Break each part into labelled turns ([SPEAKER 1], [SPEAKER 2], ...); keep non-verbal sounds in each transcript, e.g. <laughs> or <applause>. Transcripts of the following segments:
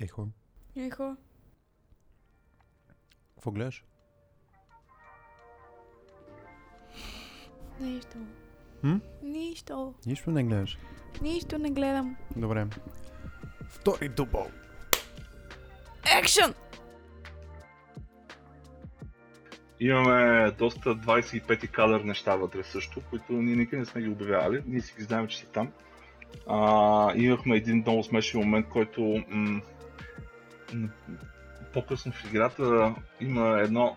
[SPEAKER 1] Ехо.
[SPEAKER 2] Ехо.
[SPEAKER 1] Какво гледаш?
[SPEAKER 2] Нищо.
[SPEAKER 1] М?
[SPEAKER 2] Нищо.
[SPEAKER 1] Нищо не гледаш.
[SPEAKER 2] Нищо не гледам.
[SPEAKER 1] Добре. Втори дубъл.
[SPEAKER 2] Екшън!
[SPEAKER 3] Имаме доста 25 кадър неща вътре също, които ние никъде не сме ги обявявали. Ние си ги знаем, че са там. А, имахме един много смешен момент, който м- м- по-късно в играта има едно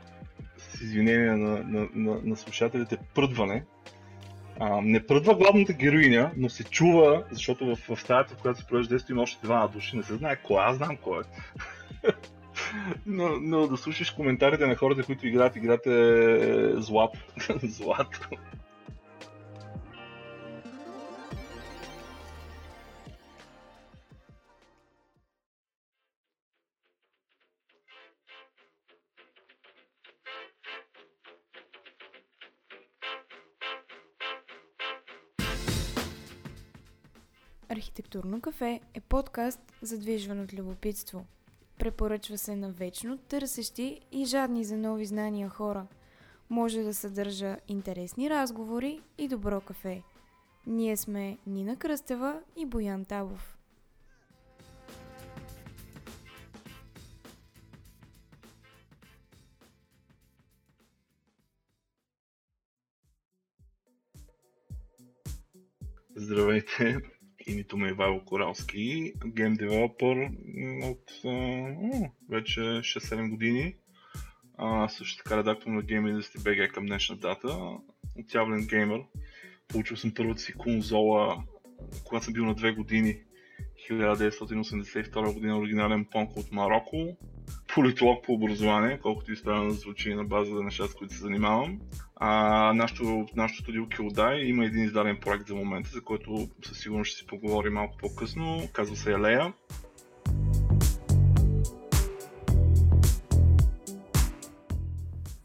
[SPEAKER 3] с извинение на, на, на, на слушателите пръдване. А, не пръдва главната героиня, но се чува, защото в, в стаята, в която се провежда действието, има още двама души, не се знае кой, аз знам кой е. <laughs> но, но да слушаш коментарите на хората, които играят играта е злато. <laughs> злато.
[SPEAKER 2] Архитектурно кафе е подкаст, задвижван от любопитство. Препоръчва се на вечно търсещи и жадни за нови знания хора. Може да съдържа интересни разговори и добро кафе. Ние сме Нина Кръстева и Боян Табов.
[SPEAKER 3] Здравейте, името ми е Ивайло Коралски, гейм девелопър от а, вече 6-7 години. А, също така редактор на Game Industry BG към днешна дата. Отявлен геймер. Получил съм първата си конзола, когато съм бил на 2 години. 1982 година оригинален понк от Марокко. Политолог по образование, колкото и странно звучи на база на нещата, с които се занимавам. А, нашото, нашото студио Килдай има един издаден проект за момента, за който със сигурност ще си поговорим малко по-късно. Казва се Елея.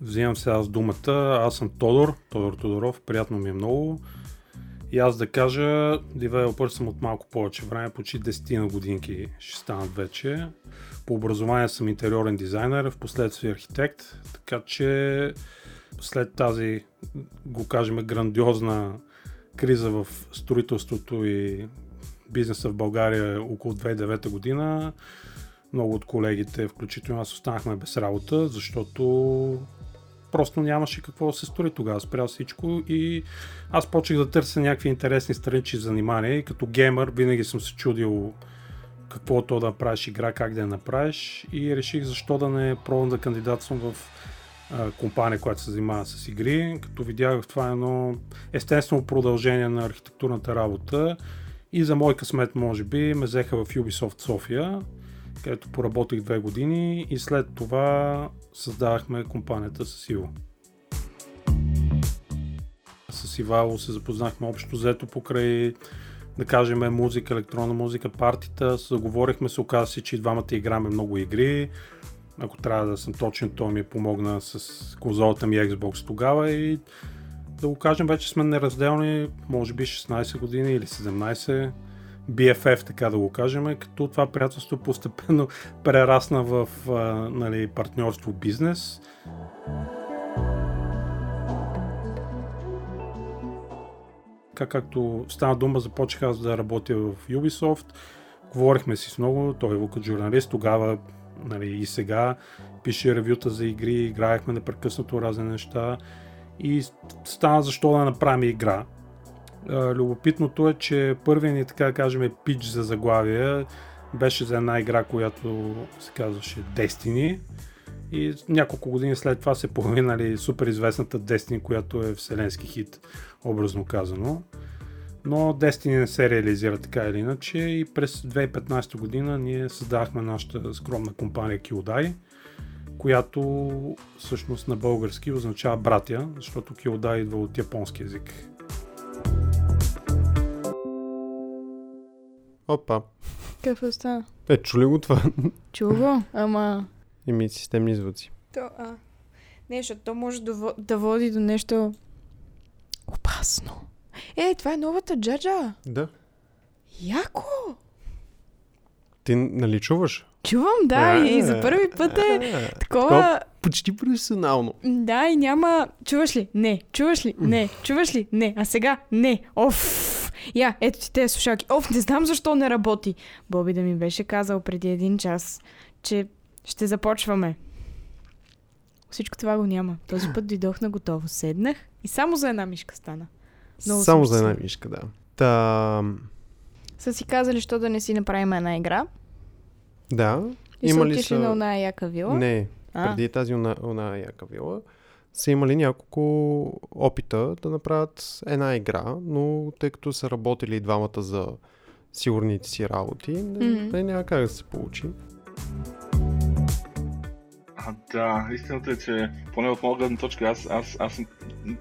[SPEAKER 4] Взимам се аз думата. Аз съм Тодор, Тодор Тодоров. Приятно ми е много. И аз да кажа, девелопър съм от малко повече време, почти 10 на годинки ще станат вече. По образование съм интериорен дизайнер, в последствие архитект, така че след тази, го кажем, грандиозна криза в строителството и бизнеса в България около 2009 година, много от колегите, включително аз, останахме без работа, защото просто нямаше какво да се строи тогава, спря всичко и аз почех да търся някакви интересни странични занимания и като геймър винаги съм се чудил какво то да правиш игра, как да я направиш и реших защо да не пробвам да кандидатствам в компания, която се занимава с игри, като видях в това едно естествено продължение на архитектурната работа и за мой късмет може би ме взеха в Ubisoft София, където поработих две години и след това създавахме компанията с Иво. С Ивало се запознахме общо взето покрай да кажем музика, електронна музика, партита, заговорихме се, оказа се, че и двамата играме много игри. Ако трябва да съм точен, той ми помогна с конзолата ми Xbox тогава и да го кажем, вече сме неразделни, може би 16 години или 17. BFF, така да го кажем, като това приятелство постепенно <laughs> прерасна в нали, партньорство бизнес. Така както стана дума, започнах аз да работя в Ubisoft. Говорихме си с много, той е журналист, тогава нали, и сега пише ревюта за игри, играехме непрекъснато разни неща и стана защо да направим игра. Любопитното е, че първият ни, така да кажем, пич за заглавие беше за една игра, която се казваше Destiny. И няколко години след това се появи нали, супер известната Destiny, която е вселенски хит, образно казано. Но Destiny не се реализира така или иначе и през 2015 година ние създахме нашата скромна компания Kildai, която всъщност на български означава братя, защото Kildai идва от японски язик.
[SPEAKER 1] Опа.
[SPEAKER 2] Какво стана?
[SPEAKER 1] Е, чули го това?
[SPEAKER 2] Чува, ама... <laughs>
[SPEAKER 1] Ими системни звуци.
[SPEAKER 2] То, а... Не, защото то може да води до нещо опасно. Е, това е новата джаджа.
[SPEAKER 1] Да.
[SPEAKER 2] Яко!
[SPEAKER 1] Ти нали чуваш?
[SPEAKER 2] Чувам, да,
[SPEAKER 1] Е,
[SPEAKER 2] и за първи път е
[SPEAKER 1] е,
[SPEAKER 2] такова...
[SPEAKER 1] Почти професионално.
[SPEAKER 2] Да, и няма... Чуваш ли? Не. Чуваш ли? Не. Чуваш ли? Не. А сега? Не. Оф! Я, ето ти тези слушалки. Оф, не знам защо не работи. Боби да ми беше казал преди един час, че ще започваме. Всичко това го няма. Този път дойдох на готово. Седнах и само за една мишка стана. Много
[SPEAKER 1] Само за една мишка, да. Та,
[SPEAKER 2] Са си казали, що да не си направим една игра.
[SPEAKER 1] да.
[SPEAKER 2] И
[SPEAKER 1] Има
[SPEAKER 2] са
[SPEAKER 1] ли
[SPEAKER 2] отишли
[SPEAKER 1] са-
[SPEAKER 2] на оная яка вила.
[SPEAKER 1] Не,
[SPEAKER 2] а,
[SPEAKER 1] преди тази она, она яка вила, са имали няколко опита да направят една игра, но тъй като са работили и двамата за сигурните си работи, не,
[SPEAKER 2] Мгм.
[SPEAKER 1] не няма как да се получи.
[SPEAKER 3] А, да, истината е, че поне от моя гледна точка, аз, аз, аз съм-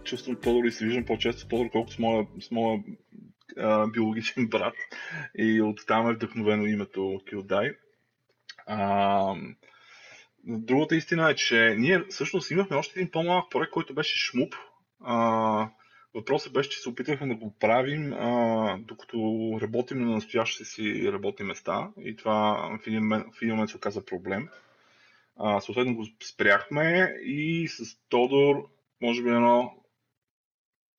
[SPEAKER 3] чувствам Тодор и се виждам по-често Тодор, колкото с моя, с моя а, биологичен <laughs> брат. И оттам е вдъхновено името Килдай. Другата истина е, че ние всъщност имахме още един по-малък проект, който беше Шмуп. А, въпросът беше, че се опитахме да го правим, а, докато работим на настоящите си работни места. И това в един момент, в един момент се оказа проблем. А, съответно го спряхме и с Тодор, може би едно...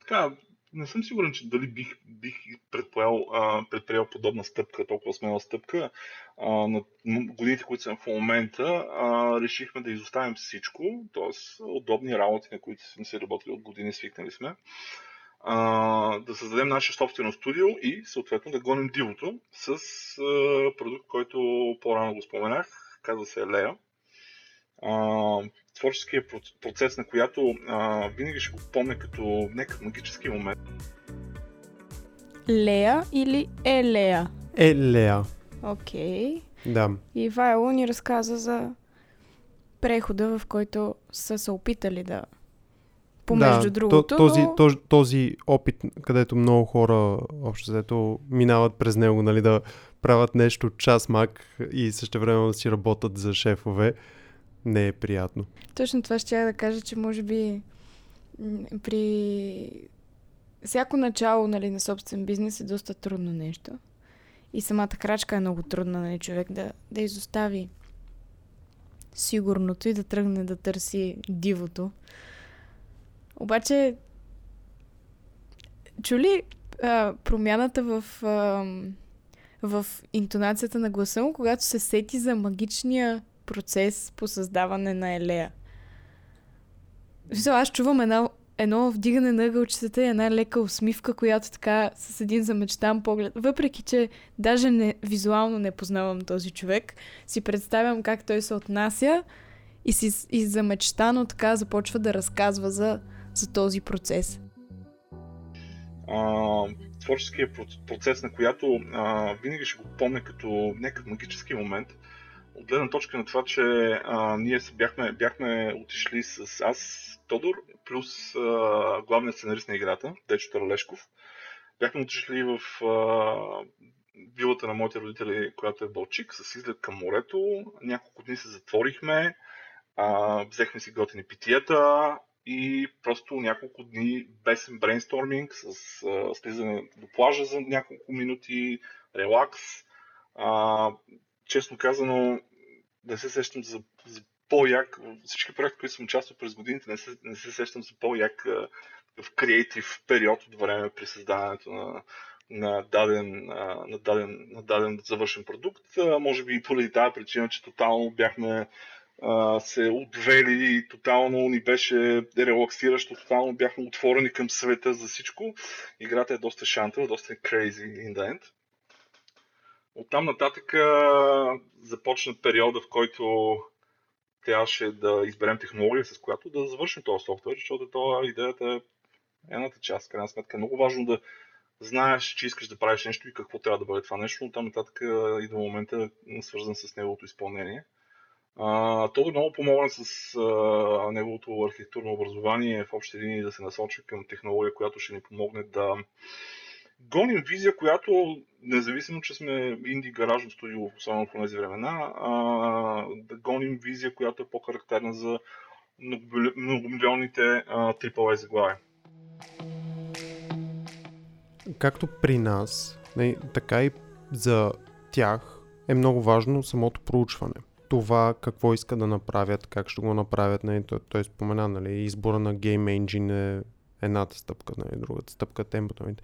[SPEAKER 3] Така, не съм сигурен, че дали бих, бих предприел, а, предприел подобна стъпка, толкова смела стъпка. А, на годините, които съм в момента, а, решихме да изоставим всичко, т.е. удобни работи, на които сме се работили от години, свикнали сме. А, да създадем наше собствено студио и съответно да гоним дивото с а, продукт, който по-рано го споменах, казва се Лея а, творческия проц- процес, на която а, винаги ще го помня като някакъв магически момент.
[SPEAKER 2] Лея или Елея?
[SPEAKER 1] Е, Лея.
[SPEAKER 2] Окей.
[SPEAKER 1] Да.
[SPEAKER 2] И Вайло ни разказа за прехода, в който са се опитали да помежду
[SPEAKER 1] да,
[SPEAKER 2] другото,
[SPEAKER 1] то- този,
[SPEAKER 2] но...
[SPEAKER 1] този, този опит, където много хора общо взето минават през него, нали, да правят нещо час мак и също време да си работят за шефове, не е приятно.
[SPEAKER 2] Точно това ще я да кажа, че може би при всяко начало нали, на собствен бизнес е доста трудно нещо. И самата крачка е много трудна, нали, човек да, да изостави сигурното и да тръгне да търси дивото. Обаче, чули а, промяната в, а, в интонацията на гласа му, когато се сети за магичния процес по създаване на Елея. Аз чувам една, едно вдигане на ъгълчетата и една лека усмивка, която така с един замечтан поглед. Въпреки, че даже не, визуално не познавам този човек, си представям как той се отнася и, си, и замечтано така започва да разказва за, за този процес.
[SPEAKER 3] А, творческия проц- процес, на която а, винаги ще го помня като някакъв магически момент. От гледна точка на това, че а, ние бяхме, бяхме отишли с аз, Тодор, плюс а, главният сценарист на играта, Дечо Таралешков. Бяхме отишли в а, вилата на моите родители, която е в Балчик, с изглед към морето. Няколко дни се затворихме, а, взехме си готини питията и просто няколко дни бесен брейнсторминг с а, слизане до плажа за няколко минути, релакс. А, честно казано, не се сещам за, за по-як, всички проекти, които съм участвал през годините, не се, не се сещам за по-як в креатив период от време при създаването на, на, даден, на, даден, на даден завършен продукт. Може би и поради тази причина, че тотално бяхме се отвели и тотално ни беше релаксиращо, тотално бяхме отворени към света за всичко. Играта е доста шантова, доста е crazy in the end. Оттам нататък започна периода, в който трябваше да изберем технология, с която да завършим този софтуер, защото това идеята е едната част. Крайна сметка е много важно да знаеш, че искаш да правиш нещо и какво трябва да бъде това нещо, но там нататък идва момента свързан с неговото изпълнение. А, Тодор много помогна с а, неговото архитектурно образование в общи линии да се насочи към технология, която ще ни помогне да гоним визия, която, независимо, че сме инди гаражно студио, особено в тези времена, а, да гоним визия, която е по-характерна за многомили- многомилионните AAA заглавия.
[SPEAKER 1] Както при нас, така и за тях е много важно самото проучване. Това какво иска да направят, как ще го направят. Нали, той, той спомена, нали, избора на Game Engine е едната стъпка, нали, другата стъпка, темпото. Нали.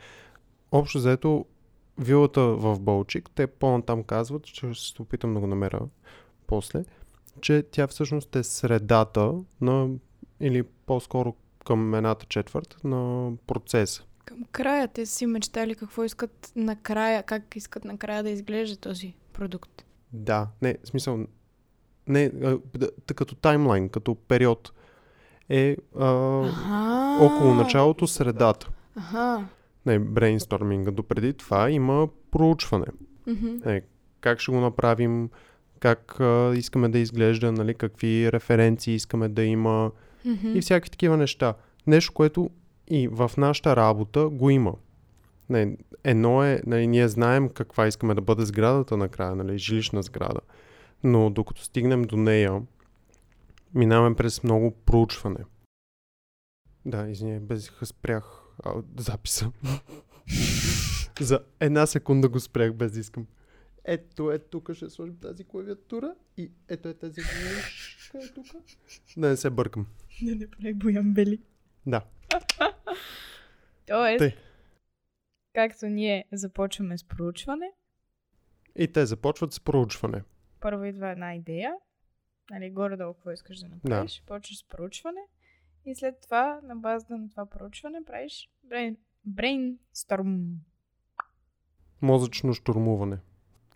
[SPEAKER 1] Общо заето, вилата в Болчик, те по-натам казват, че ще се опитам да го намеря после, че тя всъщност е средата на, или по-скоро към едната четвърт на процеса.
[SPEAKER 2] Към края те си мечтали какво искат накрая, как искат накрая да изглежда този продукт.
[SPEAKER 1] Да, не, смисъл, не, а, като таймлайн, като период е а,
[SPEAKER 2] Ага.
[SPEAKER 1] около началото, средата.
[SPEAKER 2] Ага.
[SPEAKER 1] Не, брейнсторминга. Допреди това има проучване.
[SPEAKER 2] Мгм.
[SPEAKER 1] Е, как ще го направим, как а, искаме да изглежда, нали, какви референции искаме да има
[SPEAKER 2] Мгм.
[SPEAKER 1] и всякакви такива неща. Нещо, което и в нашата работа го има. Не, едно е, нали, ние знаем каква искаме да бъде сградата накрая, нали, жилищна сграда. Но докато стигнем до нея, минаваме през много проучване. Да, извиня, без спрях а, записа. За една секунда го спрях без да искам. Ето е тук, ще сложим тази клавиатура и ето е тази мишка е тук. Да не се бъркам.
[SPEAKER 2] Да не прави боян бели.
[SPEAKER 1] Да. <laughs>
[SPEAKER 2] Тоест,
[SPEAKER 1] Тъй.
[SPEAKER 2] както ние започваме с проучване,
[SPEAKER 1] И те започват с проучване.
[SPEAKER 2] първо идва една идея, нали, горе-долу какво искаш да направиш, почваш с проучване и след това, на базата на това проучване, правиш брейн, брейнсторм.
[SPEAKER 1] Мозъчно штурмуване.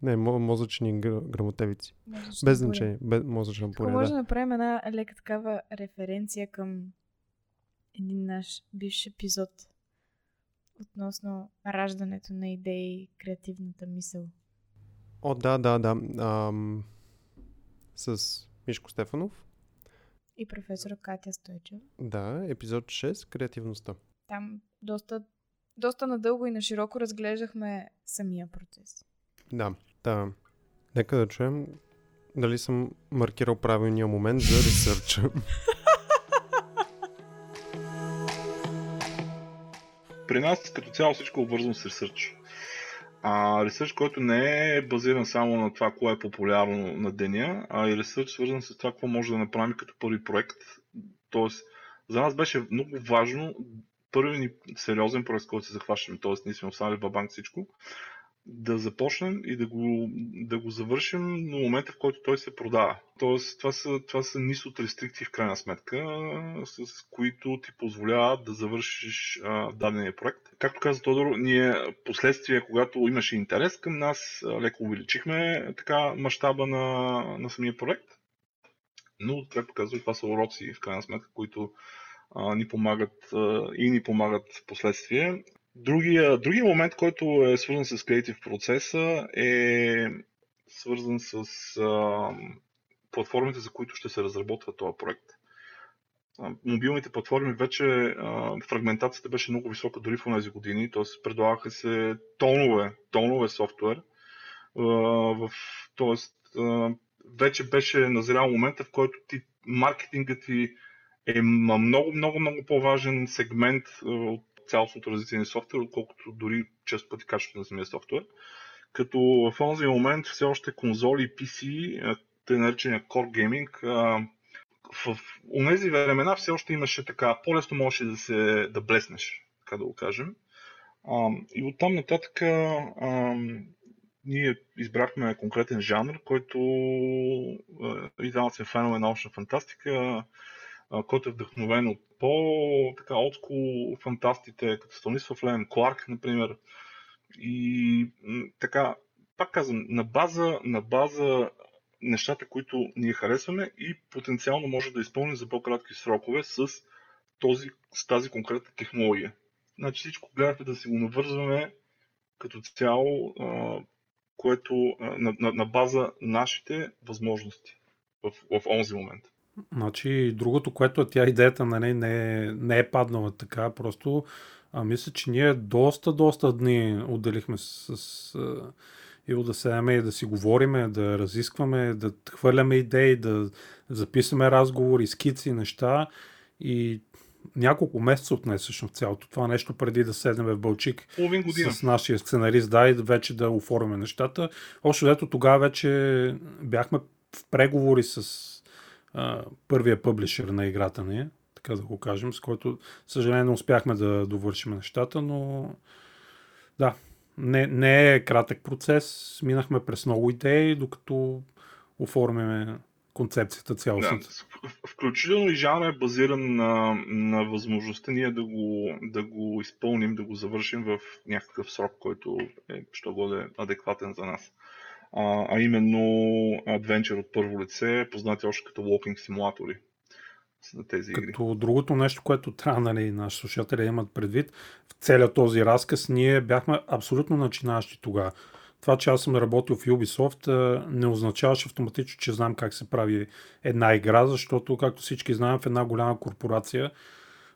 [SPEAKER 1] Не, мо- мозъчни гр- грамотевици.
[SPEAKER 2] Мозъчна
[SPEAKER 1] Без значение. Без мозъчна буря,
[SPEAKER 2] може да
[SPEAKER 1] да.
[SPEAKER 2] направим една лека такава референция към един наш бивш епизод относно раждането на идеи и креативната мисъл.
[SPEAKER 1] О, да, да, да. Ам, с Мишко Стефанов.
[SPEAKER 2] И професора Катя Стойчева.
[SPEAKER 1] Да, епизод 6. Креативността.
[SPEAKER 2] Там доста, доста надълго и на широко разглеждахме самия процес.
[SPEAKER 1] Да. Да. Нека да чуем дали съм маркирал правилния момент за ресърча.
[SPEAKER 3] При нас като цяло всичко е обвързано с ресърч. А, ресърч, който не е базиран само на това, кое е популярно на деня, а и ресърч свързан с това, какво може да направим като първи проект. Тоест, за нас беше много важно първи ни сериозен проект, който се захващаме, т.е. ние сме останали в банк всичко, да започнем и да го, да го завършим на момента, в който той се продава. Тоест, това са, това са низ от рестрикции в крайна сметка, с които ти позволяват да завършиш а, дадения проект. Както каза Тодор, ние последствие, когато имаше интерес към нас, леко увеличихме така мащаба на, на самия проект. Но, както казвам, това са уроци в крайна сметка, които а, ни помагат а, и ни помагат в последствие. Другия, другия момент, който е свързан с креатив процеса е свързан с а, платформите, за които ще се разработва този проект. А, мобилните платформи вече а, фрагментацията беше много висока дори в тези години, т.е. предлагаха се тонове, тонове софтуер. А, в, тоест, а, вече беше назрял момента, в който ти, маркетингът ти е много, много, много по-важен сегмент от цялостното развитие на софтуер, отколкото дори често пъти качеството на самия софтуер. Като в този момент все още конзоли и PC, те наречения Core Gaming, в тези времена все още имаше така, по-лесно можеше да се да блеснеш, така да го кажем. И оттам нататък ние избрахме конкретен жанр, който идеалната се фенове научна фантастика, който е вдъхновен от по-така отскул фантастите, като Станислав Лен, Кларк, например. И така, пак казвам, на база, на база нещата, които ние харесваме и потенциално може да изпълним за по-кратки срокове с, този, с тази конкретна технология. Значи всичко гледахме да си го навързваме като цяло, което на, на, на база нашите възможности в, в онзи момент.
[SPEAKER 4] Значи, другото, което е тя идеята на нея не е, не е паднала така, просто а, мисля, че ние доста, доста дни отделихме с, с Иво да седеме и да си говориме, да разискваме, да хвърляме идеи, да записваме разговори, скици, неща и няколко месеца отне всъщност цялото това нещо преди да седнем в Бълчик с нашия сценарист, да, и вече да оформяме нещата. Още дето тогава вече бяхме в преговори с а, първия пъблишер на играта ни, така да го кажем, с който, съжаление, не успяхме да довършим нещата, но да, не, не е кратък процес. Минахме през много идеи, докато оформяме концепцията цялостната.
[SPEAKER 3] Да, включително и жанра е базиран на, на възможността ние да го, да го изпълним, да го завършим в някакъв срок, който е, що бъде адекватен за нас. А, а именно адвенчър от първо лице, познати още като walking симулатори на тези игри.
[SPEAKER 4] Като другото нещо, което трябва нали, наши слушатели имат предвид, в целият този разказ ние бяхме абсолютно начинащи тогава. Това, че аз съм работил в Ubisoft, не означаваше автоматично, че знам как се прави една игра, защото, както всички знаем, в една голяма корпорация,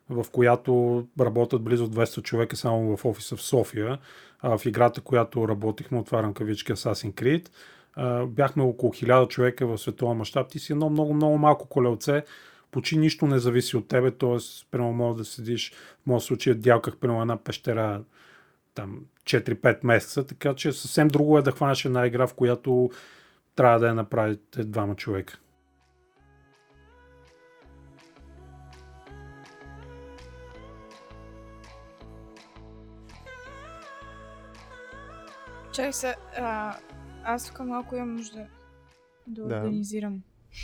[SPEAKER 4] в която работят близо 200 човека само в офиса в София, а в играта, която работихме, отварям кавички Assassin's Creed, бяхме около 1000 човека в световен мащаб. Ти си едно много, много малко колелце, почти нищо не зависи от тебе, т.е. прямо може да седиш, в моят случай дялках прямо една пещера там 4-5 месеца, така че съвсем друго е да хванеш една игра, в която трябва да я направите двама човека.
[SPEAKER 2] Чай се, а, аз тук малко имам нужда да,
[SPEAKER 1] Да.
[SPEAKER 2] организирам.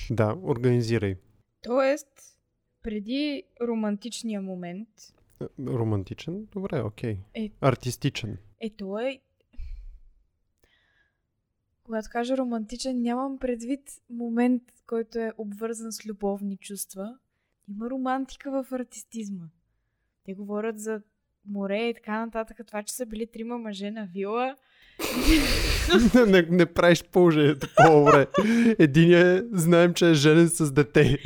[SPEAKER 1] Да, организирай.
[SPEAKER 2] Тоест, преди романтичния момент,
[SPEAKER 1] Е, Романтичен? Добре, окей.
[SPEAKER 2] Е.
[SPEAKER 1] Артистичен.
[SPEAKER 2] е то е... Когато кажа романтичен, нямам предвид момент, който е обвързан с любовни чувства. Има романтика в артистизма. Те говорят за море и така нататък. Това, че са били трима мъже на вила.
[SPEAKER 1] Не, не правиш положението по-добре. Единият знаем, че е женен с дете.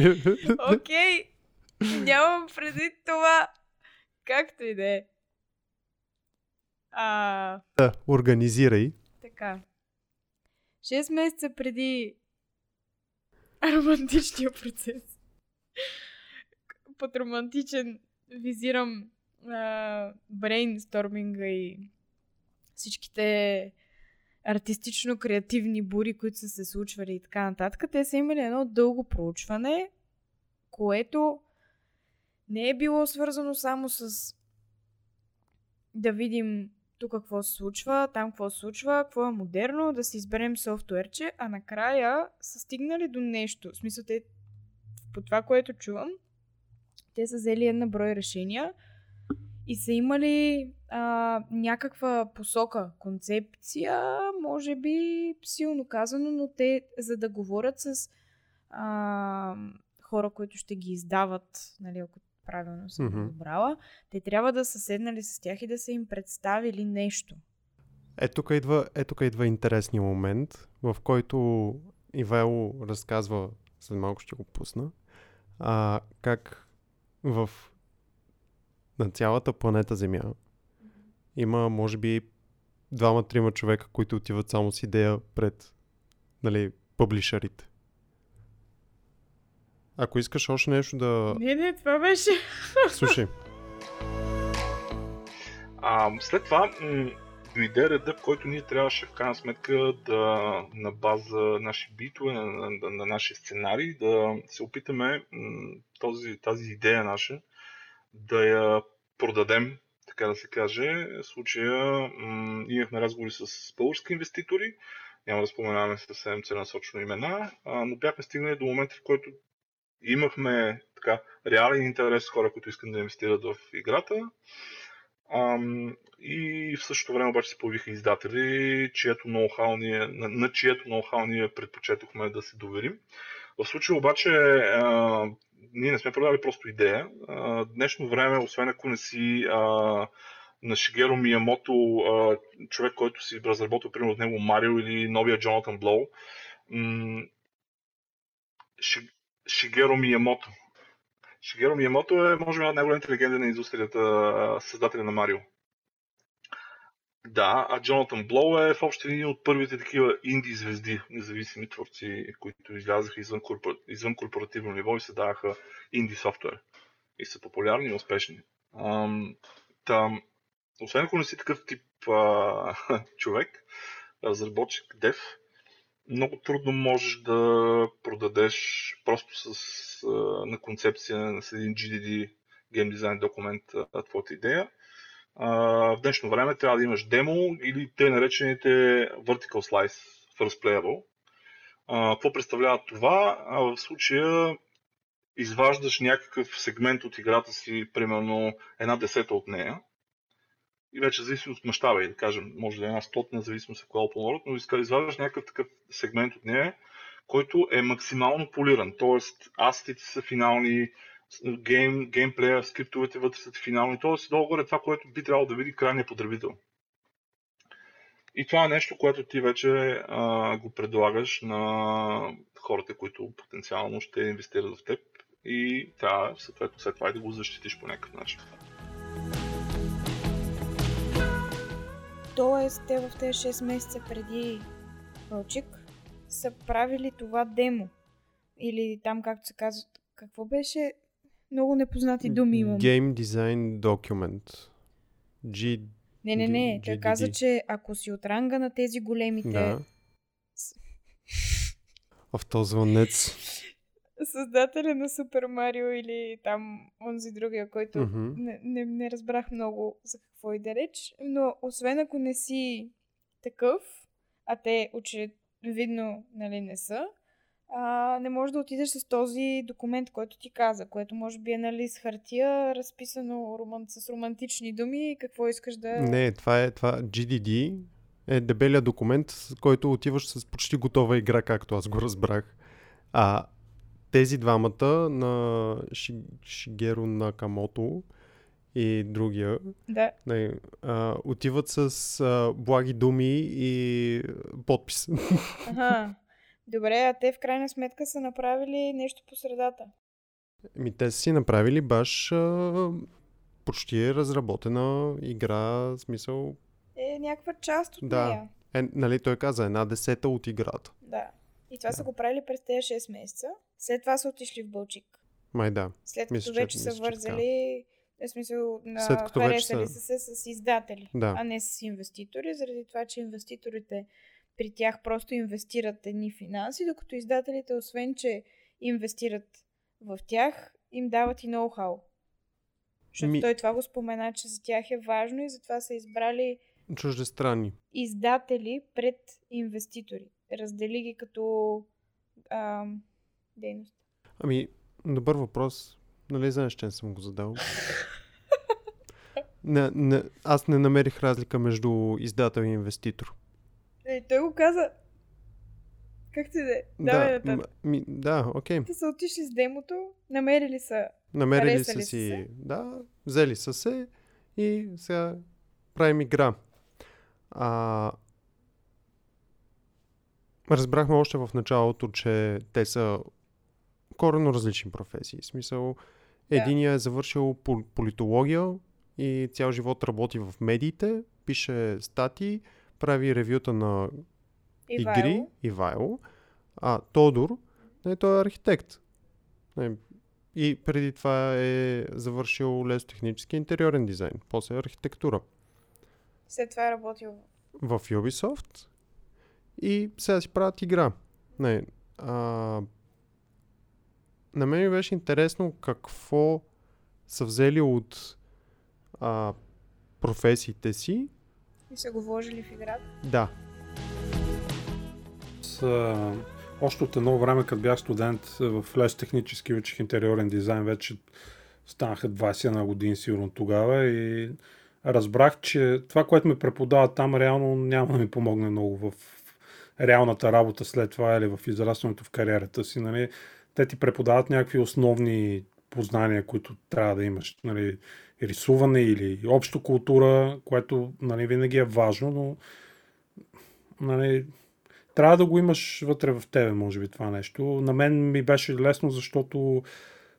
[SPEAKER 2] Окей, нямам предвид това. Както и да е. А,
[SPEAKER 1] да, организирай.
[SPEAKER 2] така. Шест месеца преди романтичния процес. Под романтичен визирам а, брейнсторминга и всичките артистично-креативни бури, които са се случвали и така нататък. Те са имали едно дълго проучване, което не е било свързано само с да видим тук какво се случва, там какво се случва, какво е модерно, да си изберем софтуерче, а накрая са стигнали до нещо. В смисъл, те, по това, което чувам, те са взели една брой решения и са имали а, някаква посока, концепция, може би силно казано, но те, за да говорят с а, хора, които ще ги издават, нали, ако правилно съм
[SPEAKER 1] Мгм.
[SPEAKER 2] разбрала, те трябва да са седнали с тях и да са им представили нещо.
[SPEAKER 1] Е, тук идва, е, тук идва интересния момент, в който Ивайло разказва, след малко ще го пусна, а, как в на цялата планета Земя има, може би, двама-трима човека, които отиват само с идея пред нали, пъблишерите. Ако искаш още нещо да...
[SPEAKER 2] Не, не, това беше. <laughs>
[SPEAKER 1] Слушай,
[SPEAKER 3] А, след това м- дойде реда, в който ние трябваше в крайна сметка да на база наши битове, на, на, на, на наши сценарии, да се опитаме м- този, тази идея наша да я продадем, така да се каже. В случая м- имахме разговори с български инвеститори, няма да споменаваме съвсем целенасочно имена, а, но бяхме стигнали до момента, в който имахме така реален интерес хора, които искат да инвестират в играта. Ам, и в същото време обаче се появиха издатели, чието ноу-хау ние, на, на чието ноу-хау ние предпочетохме да се доверим. В случая обаче а, ние не сме продали просто идея. А, днешно време, освен ако не си а, на Шигеро Миямото, а, човек, който си разработил примерно от него Марио или новия Джонатан Блоу, м- Ши- Шигеро Миямото. Шигеро Миямото е, може би, една от най-големите легенди на индустрията, създателя на Марио. Да, а Джонатан Блоу е в общи линии от първите такива инди звезди, независими творци, които излязаха извън, корпор... извън корпоративно ниво и се даваха инди софтуер. и са популярни и успешни. Ам, там, освен ако не си такъв тип а, <laughs> човек, разработчик, дев, много трудно можеш да продадеш просто с, а, на концепция с един GDD Game Design документ а, твоята идея. В днешно време трябва да имаш демо или те наречените Vertical Slice First Playable. А, какво представлява това? А, в случая изваждаш някакъв сегмент от играта си, примерно една десета от нея, и вече зависи от мащаба и да кажем, може да е една стотна, зависимост от Open World, но изваждаш някакъв такъв сегмент от нея, който е максимално полиран. Тоест, астите са финални, гейм, геймплея, скриптовете вътре са финални. Тоест, долу-горе това, което би трябвало да види крайния потребител. И това е нещо, което ти вече а, го предлагаш на хората, които потенциално ще инвестират в теб и трябва съответно след това и да го защитиш по някакъв начин.
[SPEAKER 2] Тоест, те в тези 6 месеца преди Вълчик са правили това демо. Или там, както се казва, какво беше? Много непознати думи имам.
[SPEAKER 1] Game Design Document. G...
[SPEAKER 2] Не, не, не. Той каза, че ако си от ранга на тези големите...
[SPEAKER 1] Да. В този звънец.
[SPEAKER 2] Създателя на Супер Марио или там онзи другия, който
[SPEAKER 1] Мгм.
[SPEAKER 2] не, не, не разбрах много за какво и да реч, но освен ако не си такъв, а те очевидно нали, не са, а, не можеш да отидеш с този документ, който ти каза, което може би е нали, с хартия, разписано роман, с романтични думи и какво искаш да...
[SPEAKER 1] Не, това е това GDD е дебелия документ, с който отиваш с почти готова игра, както аз го разбрах. А тези двамата на Ши, Шигеро Накамото и другия
[SPEAKER 2] Да,
[SPEAKER 1] не, а, отиват с а, благи думи и подпис.
[SPEAKER 2] ага. Добре, а те в крайна сметка са направили нещо по средата.
[SPEAKER 1] Ми те са си направили баш а, почти е разработена игра, смисъл,
[SPEAKER 2] Е някаква част от
[SPEAKER 1] Да.
[SPEAKER 2] нея.
[SPEAKER 1] е, нали той каза, една десета от играта.
[SPEAKER 2] Да. И това са го правили през тези 6 месеца. След това са отишли в Бълчик.
[SPEAKER 1] Май да.
[SPEAKER 2] След като
[SPEAKER 1] Мисля, че-
[SPEAKER 2] вече са
[SPEAKER 1] мисля,
[SPEAKER 2] вързали, в смисъл, на
[SPEAKER 1] След като вече
[SPEAKER 2] харесали
[SPEAKER 1] са-
[SPEAKER 2] са се с издатели,
[SPEAKER 1] Да.
[SPEAKER 2] а не с инвеститори, заради това, че инвеститорите при тях просто инвестират едни финанси, докато издателите, освен че инвестират в тях, им дават и ноу-хау. Защото
[SPEAKER 1] Ми-
[SPEAKER 2] той това го спомена, че за тях е важно и затова са избрали
[SPEAKER 1] Чуждестранни.
[SPEAKER 2] издатели пред инвеститори. Раздели ги като ам, дейност.
[SPEAKER 1] Ами, добър въпрос. Нали знаеш, че не съм го задал? <laughs> не, не, аз не намерих разлика между издател и инвеститор.
[SPEAKER 2] Е, той го каза. Как ти да е?
[SPEAKER 1] Да, ми, да, окей.
[SPEAKER 2] Те са отишли с демото, намерили са.
[SPEAKER 1] Намерили са си,
[SPEAKER 2] се?
[SPEAKER 1] да, взели са се и сега правим игра. А, разбрахме още в началото, че те са коренно различни професии. В смисъл, единия е завършил пол- политология и цял живот работи в медиите, пише статии, прави ревюта на
[SPEAKER 2] Ивайло.
[SPEAKER 1] игри, Ивайло. А Тодор, не, той е архитект. Не, и преди това е завършил лесотехнически интериорен дизайн, после архитектура
[SPEAKER 2] След това е работил.
[SPEAKER 1] в Ubisoft и сега си правят игра. Не, а, на мен ми беше интересно какво са взели от а, професиите си.
[SPEAKER 2] И са го вложили в играта.
[SPEAKER 1] Да,
[SPEAKER 4] С, а, още от едно време, като бях студент в лес технически учих интериорен дизайн, вече станаха 21 години сигурно тогава и разбрах, че това, което ме преподават там, реално няма да ми помогне много в реалната работа след това или в израстването в кариерата си. Нали. Те ти преподават някакви основни познания, които трябва да имаш. Нали, рисуване или общо култура, което нали, винаги е важно, но нали, трябва да го имаш вътре в тебе, може би, това нещо. На мен ми беше лесно, защото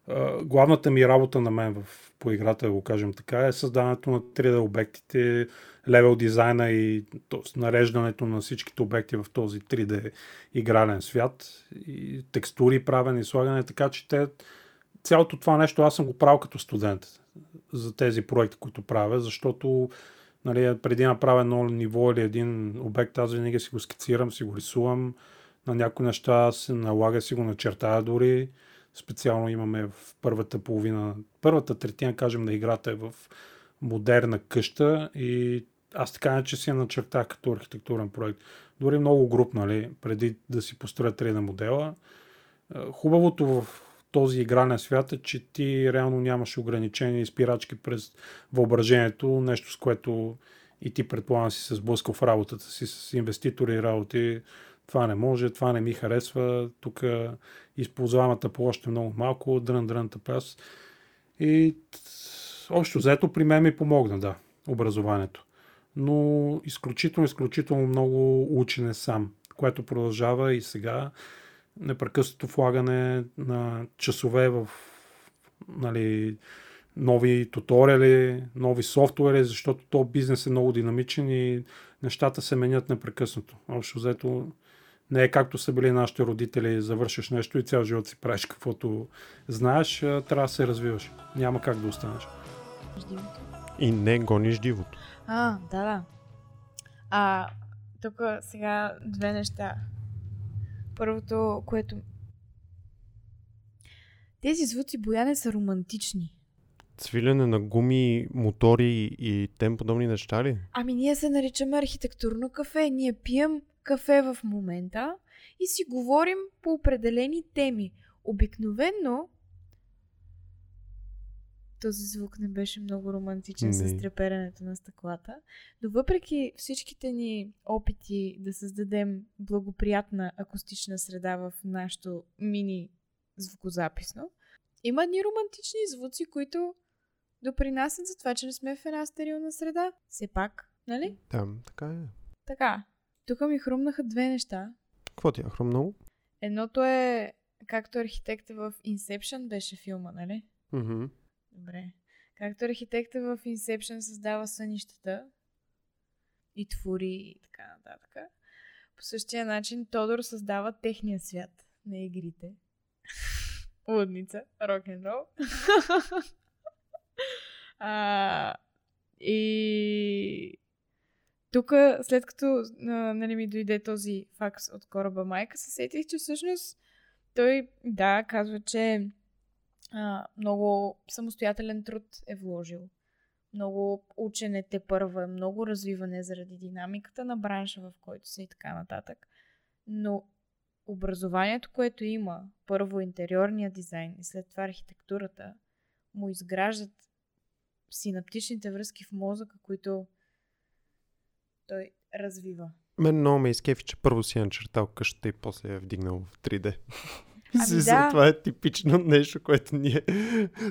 [SPEAKER 4] а, главната ми работа на мен в, по играта, да го кажем така, е създаването на 3D обектите, левел дизайна и т.е. нареждането на всичките обекти в този 3D игрален свят и текстури правене и слагане, така че те цялото това нещо аз съм го правил като студент за тези проекти, които правя, защото нали, преди направя едно ниво или един обект, аз винаги си го скицирам, си го рисувам, на някои неща се налага си го начертая дори. Специално имаме в първата половина, първата третина, кажем, на играта е в модерна къща и аз така че си я начертах като архитектурен проект. Дори много груп, нали, преди да си построя 3D модела. Хубавото в този игрален свят е, че ти реално нямаш ограничения и спирачки през въображението, нещо с което и ти предполагам си се сблъскал в работата си с инвеститори и работи. Това не може, това не ми харесва, тук използваемата площ е много малко, дрън, дрън, тъпас. И общо заето при мен ми помогна, да, образованието. Но изключително, изключително много учене сам, което продължава и сега непрекъснато влагане на часове в нали, нови туториали, нови софтуери, защото то бизнес е много динамичен и нещата се менят непрекъснато. Общо взето не е както са били нашите родители, завършиш нещо и цял живот си правиш каквото знаеш, трябва да се развиваш. Няма как да останеш.
[SPEAKER 1] И не гониш дивото.
[SPEAKER 2] А, да, да. А, тук сега две неща. Първото, което... Тези звуци бояне са романтични.
[SPEAKER 1] Свилене на гуми, мотори и тем подобни неща ли?
[SPEAKER 2] Ами ние се наричаме архитектурно кафе. Ние пием кафе в момента и си говорим по определени теми. Обикновенно този звук не беше много романтичен не. с треперенето на стъклата. Но въпреки всичките ни опити да създадем благоприятна акустична среда в нашото мини звукозаписно, има ни романтични звуци, които допринасят за това, че не сме в една стерилна среда. Все пак, нали?
[SPEAKER 1] Да, така е.
[SPEAKER 2] Така. Тук ми хрумнаха две неща.
[SPEAKER 1] Какво ти е хрумнало?
[SPEAKER 2] Едното е, както архитекта в Inception беше филма, нали?
[SPEAKER 1] Mm-hmm.
[SPEAKER 2] Добре. Както архитекта в Inception създава сънищата и твори и така нататък, по същия начин Тодор създава техния свят на игрите. <laughs> Лудница, рок-н-рол. <laughs> и тук, след като нали, ми дойде този факс от кораба майка, се сетих, че всъщност той, да, казва, че а, много самостоятелен труд е вложил. Много учене те първа, много развиване заради динамиката на бранша, в който са и така нататък. Но образованието, което има, първо интериорния дизайн и след това архитектурата, му изграждат синаптичните връзки в мозъка, които той развива.
[SPEAKER 1] Мен много ме изкефи, че първо си е начертал къщата и после е вдигнал в 3D.
[SPEAKER 2] Ами да.
[SPEAKER 1] Това е типично нещо, което ние...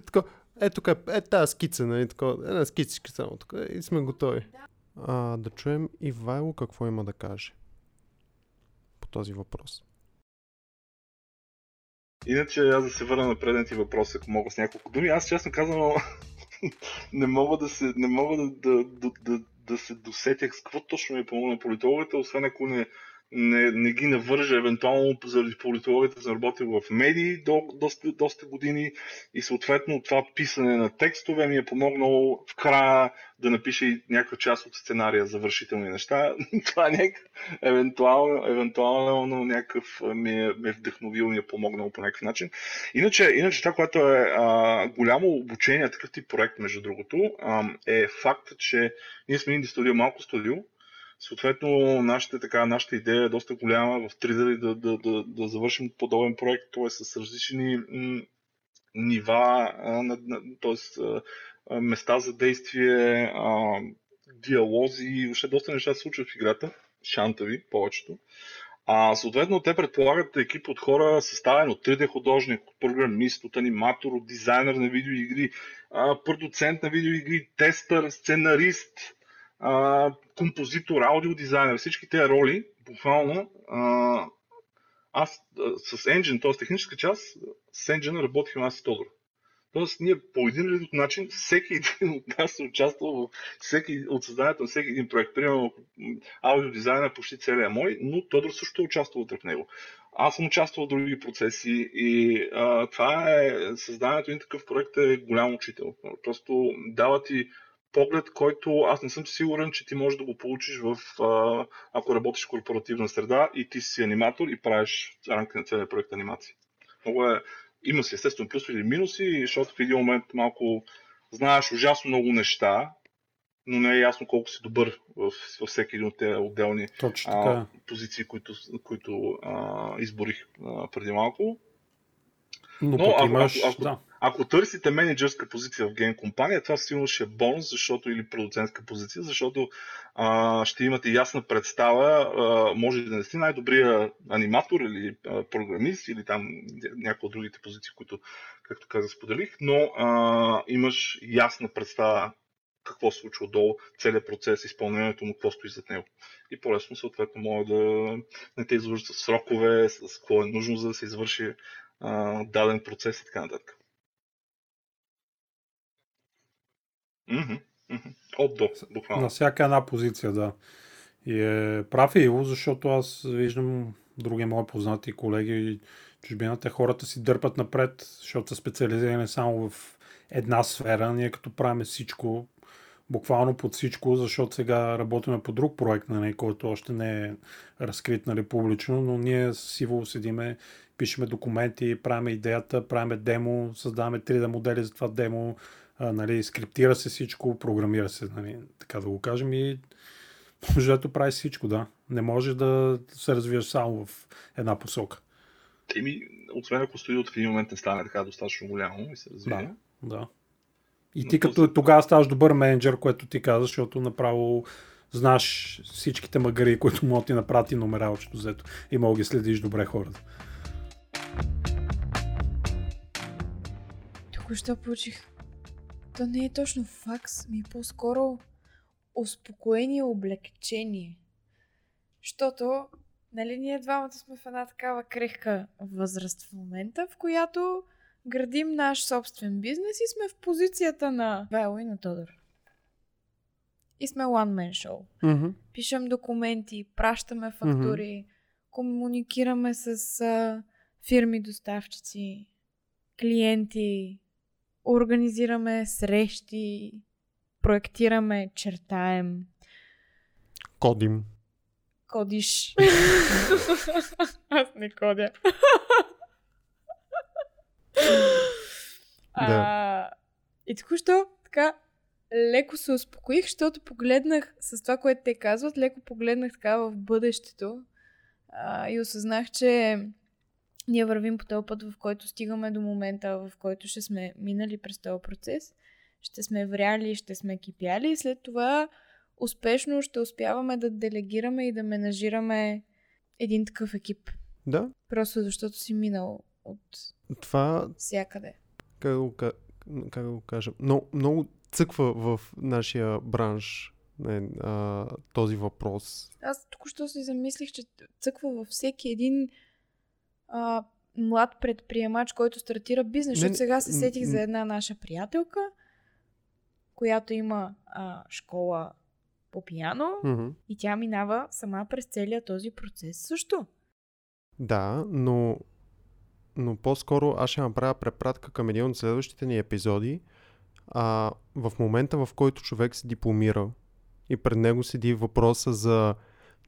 [SPEAKER 1] Тако, е тук е, е тази скица, нали, тако, една скицичка само тук и сме готови. А, да чуем и Вайло какво има да каже по този въпрос.
[SPEAKER 3] Иначе аз да се върна на предните въпроси, ако мога с няколко думи. Аз честно казвам, <laughs> не мога да се, не мога да, да, да, да, да се досетях с какво точно ми е помогна политологията, освен ако не, не, не ги навържа, евентуално заради политологията съм работил в медии до, доста, доста години и съответно това писане на текстове ми е помогнало в края да напиша и някаква част от сценария за вършителни неща. <laughs> това е някакъв, евентуално, евентуално някакъв ми е, ме е вдъхновил, ми е помогнал по някакъв начин. Иначе, иначе това, което е а, голямо обучение, такъв тип проект, между другото, а, е факт, че ние сме инди студио, малко студио, Съответно, нашата, така, нашата идея е доста голяма в 3D да, да, да, да завършим подобен проект, т.е. с различни нива, т.е. места за действие, диалози, въобще доста неща се случват в играта, шантави, повечето. А, съответно, те предполагат екип от хора, съставен от 3D художник, от програмист, от аниматор, от дизайнер на видеоигри, продуцент на видеоигри, тестър, сценарист, а, композитор, аудиодизайнер, всички тези роли, буквално, а, аз с Engine, т.е. техническа част, с Engine работих аз и Тодор. Тоест, ние по един или друг начин, всеки един от нас е участвал в всеки, от създанието на всеки един проект. Примерно, аудиодизайна почти целият мой, но Тодор също е участвал вътре в него. аз съм участвал в други процеси и а, това е, създаването на такъв проект е голям учител. Просто дава ти поглед, който аз не съм сигурен, че ти можеш да го получиш в, ако работиш в корпоративна среда и ти си аниматор и правиш рамка на целия проект анимация. Много е, има си естествено плюсове или минуси, защото в един момент малко знаеш ужасно много неща, но не е ясно колко си добър в, във всеки един от тези отделни
[SPEAKER 4] а,
[SPEAKER 3] позиции, които, които а, изборих а, преди малко.
[SPEAKER 4] Но, Но ако, имаш,
[SPEAKER 3] ако, ако,
[SPEAKER 4] да.
[SPEAKER 3] Ако търсите менеджерска позиция в ген компания, това сигурно ще е бонус, защото или продуцентска позиция, защото а, ще имате ясна представа, а, може да не сте най-добрия аниматор или а, програмист или там някои от другите позиции, които, както казах, споделих, но а, имаш ясна представа какво се случва отдолу, целият процес, изпълнението му, какво стои зад него. И по-лесно съответно може да не те извърши с срокове, с какво е нужно за да се извърши а, даден процес и така нататък. От до, буквално.
[SPEAKER 4] На всяка една позиция, да. И е прав е Иво, защото аз виждам други мои познати колеги чужбината, хората си дърпат напред, защото са специализирани само в една сфера. Ние като правим всичко, буквално под всичко, защото сега работиме по друг проект, нали, който още не е разкрит нали, публично, но ние с Иво седиме, пишеме документи, правиме идеята, правиме демо, създаваме 3D модели за това демо, а, нали, скриптира се всичко, програмира се, нали, така да го кажем и Жето прави всичко, да. Не може да се развиеш само в една посока.
[SPEAKER 3] Еми, освен ако студиото в един момент не стане така достатъчно голямо и се развие.
[SPEAKER 4] Да, да. И ти като тогава ставаш добър менеджер, което ти казваш, защото направо знаеш всичките магари, които могат ти направят и номера общо взето. И мога ги следиш добре хората.
[SPEAKER 2] Току-що получих. То не е точно факс, ми е по-скоро успокоение, облегчение. Защото, нали, ние двамата сме в една такава крехка възраст в момента, в която градим наш собствен бизнес и сме в позицията на Вайло и на Тодор. И сме one man show.
[SPEAKER 1] Mm-hmm.
[SPEAKER 2] Пишем документи, пращаме фактури, mm-hmm. комуникираме с а, фирми доставчици, клиенти, организираме срещи, проектираме, чертаем.
[SPEAKER 1] Кодим.
[SPEAKER 2] Кодиш. Аз не кодя. <laughs> а, и току-що така леко се успокоих, защото погледнах с това, което те казват, леко погледнах така в бъдещето а, и осъзнах, че ние вървим по този път, в който стигаме до момента, в който ще сме минали през този процес, ще сме вряли, ще сме кипяли и след това успешно ще успяваме да делегираме и да менажираме един такъв екип.
[SPEAKER 1] Да.
[SPEAKER 2] Просто защото си минал от
[SPEAKER 1] това...
[SPEAKER 2] всякъде.
[SPEAKER 1] Как да го, как да го кажа? Много, много цъква в нашия бранш не, а, този въпрос.
[SPEAKER 2] Аз току-що си замислих, че цъква във всеки един а, млад предприемач, който стартира бизнес. Защото сега се сетих за една наша приятелка, която има а, школа по пиано
[SPEAKER 1] mm-hmm.
[SPEAKER 2] и тя минава сама през целия този процес също.
[SPEAKER 1] Да, но, но по-скоро аз ще направя препратка към един от следващите ни епизоди. А, в момента, в който човек се дипломира и пред него седи въпроса за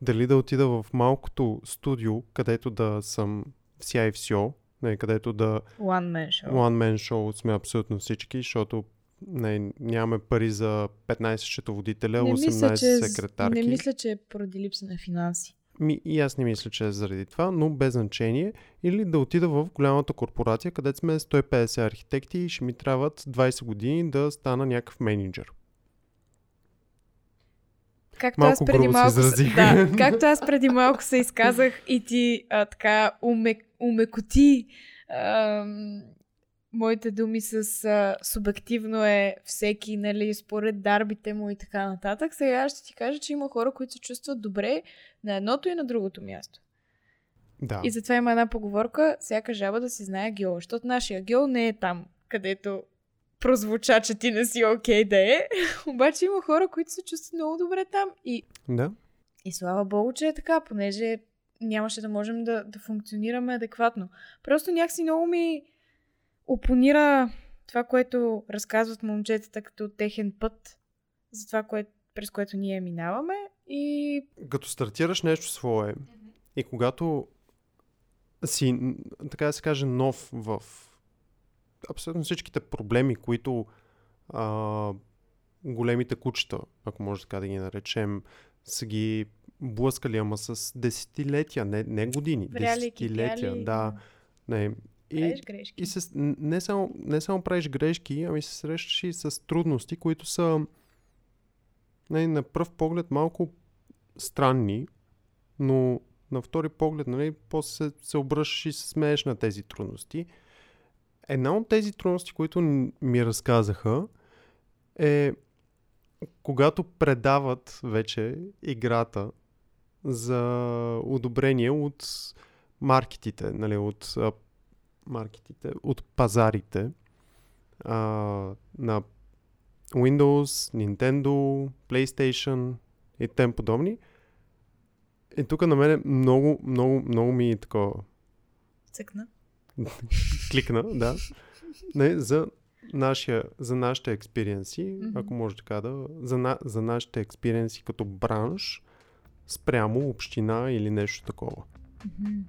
[SPEAKER 1] дали да отида в малкото студио, където да съм вся и все, не, където да...
[SPEAKER 2] One man show.
[SPEAKER 1] One man show сме абсолютно всички, защото не, нямаме пари за 15 счетоводителя, не 18 мисля, че, секретарки.
[SPEAKER 2] Не мисля, че е поради липса на финанси.
[SPEAKER 1] Ми, и аз не мисля, че е заради това, но без значение. Или да отида в голямата корпорация, където сме 150 архитекти и ще ми трябват 20 години да стана някакъв менеджер.
[SPEAKER 2] Както малко аз преди малко, да, <laughs> както аз преди малко се изказах и ти а, така умек, умекоти а, моите думи с а, субективно е всеки, нали, според дарбите му и така нататък. Сега ще ти кажа, че има хора, които се чувстват добре на едното и на другото място.
[SPEAKER 1] Да.
[SPEAKER 2] И затова има една поговорка, всяка жаба да си знае геол, защото нашия геол не е там, където прозвуча, че ти не си окей okay да е. <laughs> Обаче има хора, които се чувстват много добре там. И,
[SPEAKER 1] да.
[SPEAKER 2] и слава богу, че е така, понеже нямаше да можем да, да функционираме адекватно. Просто някакси много ми опонира това, което разказват момчетата като техен път за това, кое, през което ние минаваме и...
[SPEAKER 1] Като стартираш нещо свое и когато си, така да се каже, нов в абсолютно всичките проблеми, които а, големите кучета, ако може така да ги наречем, са ги блъскали, ама с десетилетия, не, не години,
[SPEAKER 2] Вряли,
[SPEAKER 1] десетилетия,
[SPEAKER 2] кипяли,
[SPEAKER 1] да. Не, и, и с, не, само, не само правиш грешки, ами се срещаш и с трудности, които са не, на пръв поглед малко странни, но на втори поглед, нали, после се, се обръщаш и се смееш на тези трудности. Една от тези трудности, които ми разказаха, е когато предават вече играта за одобрение от маркетите, нали, от а, маркетите, от пазарите а, на Windows, Nintendo, PlayStation и тем подобни. И тук на мен много, много, много ми е такова
[SPEAKER 2] Цъкна.
[SPEAKER 1] Кликна, да, не, за, нашия, за нашите експириенси, mm-hmm. ако може така да, за, на, за нашите експириенси като бранш спрямо община или нещо такова.
[SPEAKER 2] Мгм.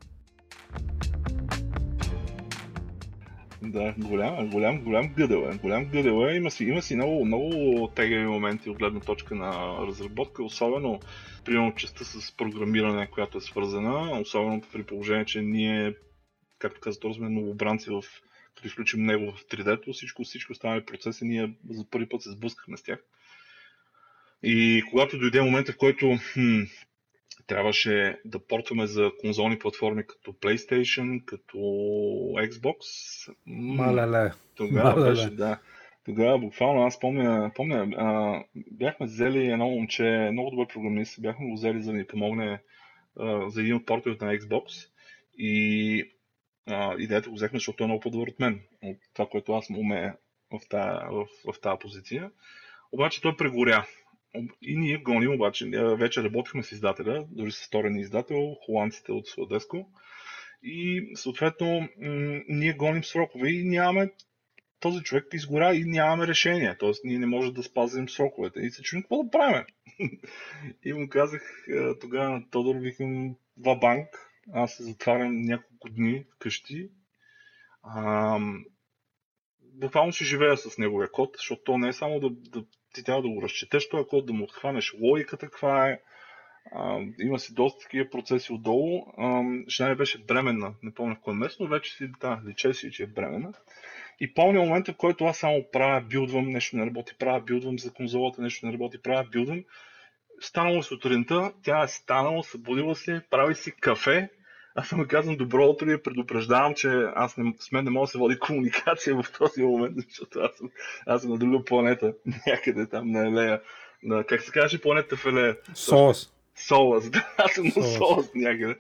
[SPEAKER 3] Да, голям, голям, голям гъдел е. Голям гъдел е. Има си, има си много, много тегави моменти от гледна точка на разработка, особено примерно частта с програмиране, която е свързана, особено при положение, че ние, както каза, сме новобранци в като изключим него в 3D-то, всичко, всички останали процеси, ние за първи път се сблъскахме с тях. И когато дойде момента, в който хм, трябваше да портваме за конзолни платформи като PlayStation, като Xbox.
[SPEAKER 4] Малеле.
[SPEAKER 3] Тогава
[SPEAKER 4] Малеле.
[SPEAKER 3] беше, да. Тогава буквално аз помня, помня а, бяхме взели едно момче, много добър програмист, бяхме го взели за да ни помогне а, за един от портовете на Xbox и а, идеята го взехме, защото е много по-добър от мен, от това, което аз му умея в тази, в, в тази позиция. Обаче той прегоря. И ние гоним, обаче а, вече работихме с издателя, дори с втория ни издател, холандците от Сладеско. И съответно м- ние гоним срокове и нямаме този човек изгоря и нямаме решение. Тоест, ние не можем да спазим сроковете. И се чудим какво да правим. <laughs> и му казах а, тогава на Тодор, викам, два банк, аз се затварям няколко дни вкъщи. Ам, буквално ще живея с неговия код, защото то не е само да, да ти трябва да го разчетеш този код, да му отхванеш логиката каква е. А, има си доста такива процеси отдолу. А, жена ми беше бременна, не помня в кое место, но вече си, да, личе си, че е бременна. И помня момента, в който аз само правя, билдвам, нещо не работи, правя, билдвам за конзолата, нещо не работи, правя, билдвам. Станало сутринта, тя е станала, събудила се, прави си кафе. Аз съм казвам добро утро и предупреждавам, че аз не, с мен не мога да се води комуникация в този момент, защото аз съм, аз съм на друга планета, <laughs> някъде там на Елея. На, как се каже планета в Елея?
[SPEAKER 4] Сос.
[SPEAKER 3] Солас, <laughs> да, аз съм на
[SPEAKER 4] Солас.
[SPEAKER 3] Солас някъде.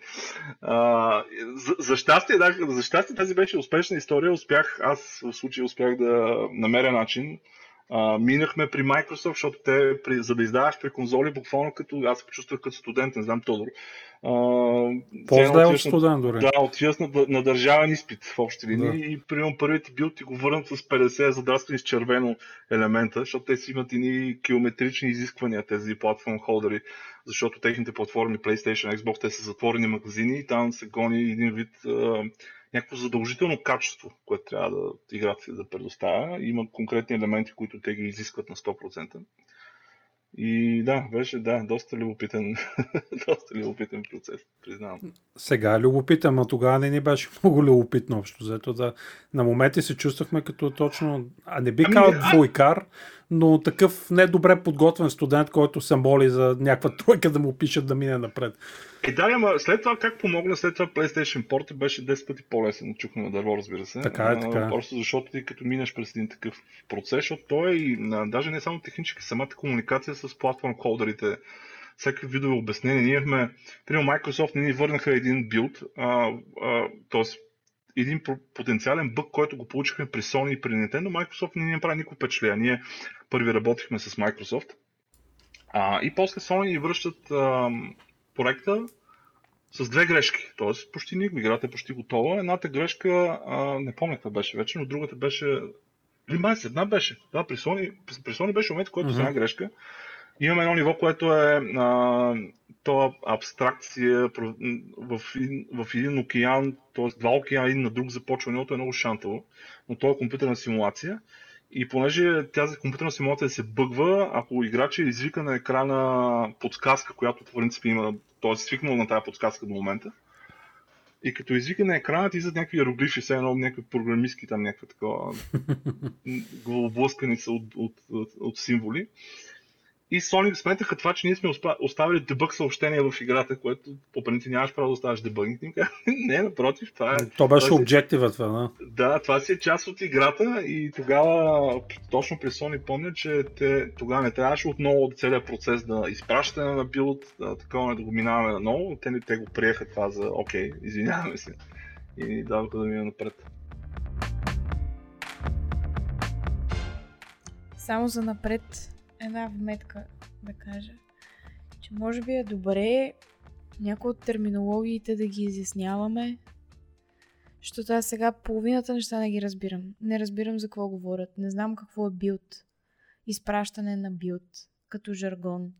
[SPEAKER 3] А, за, за, щастие, да, за щастие тази беше успешна история. Успях, аз в случая успях да намеря начин. А, минахме при Microsoft, защото те, при, за да издаваш при конзоли, буквално като аз се почувствах като студент, не знам Тодор.
[SPEAKER 4] По-зле от студент дори.
[SPEAKER 3] да, отиваш на, на държавен изпит в общи линии
[SPEAKER 4] Да.
[SPEAKER 3] и примерно първият билд ти го върнат с 50 задраскани с червено елемента, защото те си имат едни километрични изисквания тези платформ холдери, защото техните платформи PlayStation, Xbox, те са затворени магазини и там се гони един вид а, някакво задължително качество, което трябва да играта си да предоставя. Има конкретни елементи, които те ги изискват на 100%. И да, беше да, доста любопитен, <laughs> доста любопитен процес, признавам.
[SPEAKER 4] Сега е любопитен, а тогава не ни беше <laughs> много любопитно общо. Зато да, на моменти се чувствахме като точно, а не би
[SPEAKER 3] Ами,
[SPEAKER 4] казал
[SPEAKER 3] а-
[SPEAKER 4] двойкар, но такъв недобре подготвен студент, който се моли за някаква тройка да му пишат да мине напред.
[SPEAKER 3] Е, да, ама след това как помогна, след това PlayStation Port беше 10 пъти по-лесен, чухме на дърво, разбира се.
[SPEAKER 4] Така е, така е.
[SPEAKER 3] Просто защото ти като минеш през един такъв процес, защото той е и а, даже не само технически, самата комуникация с платформ холдерите, всякакви видове обяснения. Ние имахме, примерно Microsoft не ни върнаха един билд, а, а, т.е. един потенциален бък, който го получихме при Sony и при Nintendo, Microsoft не ни направи никакво впечатление. Ние първи работихме с Microsoft. А, и после Sony връщат а, проекта, с две грешки. Тоест, почти никога. Играта е почти готова. Едната грешка, а, не помня каква беше вече, но другата беше. Или май една беше. Да, при Sony, при Sony беше момент, в който mm-hmm. една грешка. Имаме едно ниво, което е а, то абстракция в, в един океан, т.е. два океана, един на друг започва, едното е много шантово, но то е компютърна симулация. И понеже тази компютърна симулация се бъгва, ако играча извика на екрана подсказка, която в принцип има, т.е. свикнал на тази подсказка до момента, и като извика на екрана ти за някакви иероглифи, все едно някакви програмистки там, някаква такова <laughs> главоблъсканица от, от, от, от символи. И Sony сметаха това, че ние сме оставили дебъг съобщение в играта, което по принцип нямаш право да оставаш дебъгинг. <laughs> не, напротив, това е...
[SPEAKER 4] То беше обжектива това,
[SPEAKER 3] да? Да, това си е част от играта и тогава, точно при Sony помня, че те, тогава не трябваше отново целият процес да изпращане на билд, да, такова да го минаваме наново. Те, те го приеха това за окей, извиняваме се. И даваха да минем напред.
[SPEAKER 2] Само за напред една вметка да кажа, че може би е добре някои от терминологиите да ги изясняваме, защото аз сега половината неща не ги разбирам. Не разбирам за какво говорят. Не знам какво е билд. Изпращане на билд, като жаргон.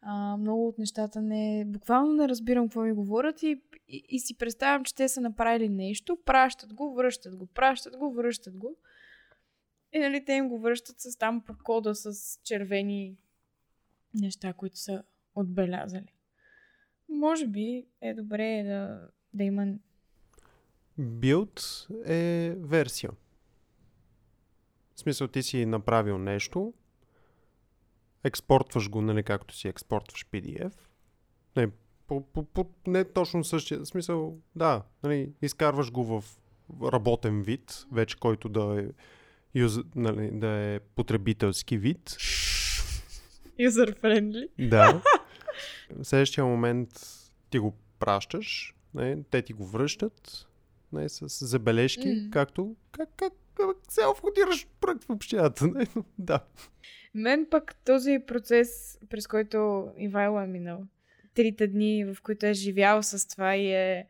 [SPEAKER 2] А, много от нещата не... Буквално не разбирам какво ми говорят и, и, и си представям, че те са направили нещо, пращат го, връщат го, пращат го, връщат го. И нали, те им го връщат с там по кода с червени неща, които са отбелязали. Може би е добре да, да има...
[SPEAKER 1] Build е версия. В смисъл ти си направил нещо, експортваш го, нали, както си експортваш PDF. Не, по, по, по, не точно същия в смисъл, да, нали, изкарваш го в работен вид, вече който да е юз, нали, да е потребителски вид.
[SPEAKER 2] User-friendly.
[SPEAKER 1] Да. <laughs> В следващия момент ти го пращаш, не, те ти го връщат не, с забележки, mm. както как, как, как се входираш проект в общината. Не? да.
[SPEAKER 2] Мен пък този процес, през който Ивайло е минал, трите дни, в които е живял с това и е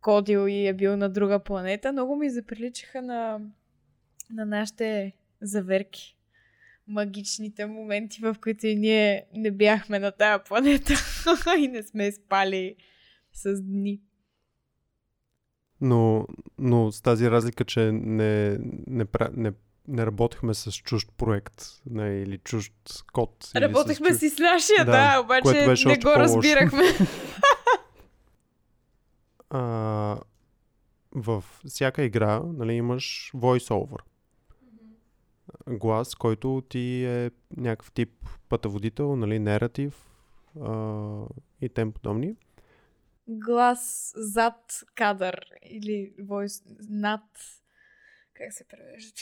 [SPEAKER 2] кодил и е бил на друга планета, много ми заприличаха на на нашите заверки. Магичните моменти, в които и ние не бяхме на тая планета <laughs> и не сме спали с дни.
[SPEAKER 1] Но, но с тази разлика, че не, не, не, не работихме с чужд проект не, или чужд код.
[SPEAKER 2] Работехме чужд... си с нашия, да, да обаче не го разбирахме. <laughs>
[SPEAKER 1] а, в всяка игра нали, имаш voice-over глас, който ти е някакъв тип пътеводител, нали, нератив а, и тем подобни.
[SPEAKER 2] Глас зад кадър или войс над... Как се превежда?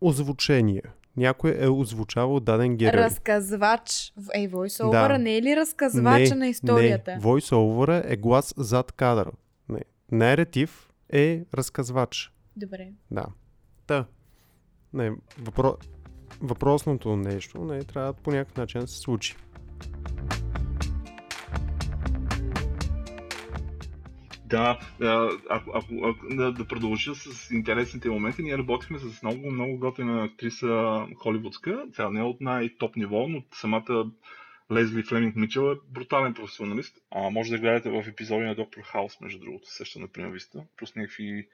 [SPEAKER 1] Озвучение. Някой е озвучавал даден герой.
[SPEAKER 2] Разказвач. Ей, voice да. не е ли разказвача не, на историята?
[SPEAKER 1] Не, voice е глас зад кадър. Не. Нератив е разказвач.
[SPEAKER 2] Добре.
[SPEAKER 1] Да. Та, не, въпро... въпросното нещо не, трябва по някакъв начин да се случи.
[SPEAKER 3] Да, ако, ако, ако да, да продължа с интересните моменти, ние работихме с много, много готина актриса холивудска. Тя не е от най-топ ниво, но самата Лезли Флеминг Мичел е брутален професионалист. А може да гледате в епизоди на Доктор Хаус, между другото, също на Примависта, плюс някакви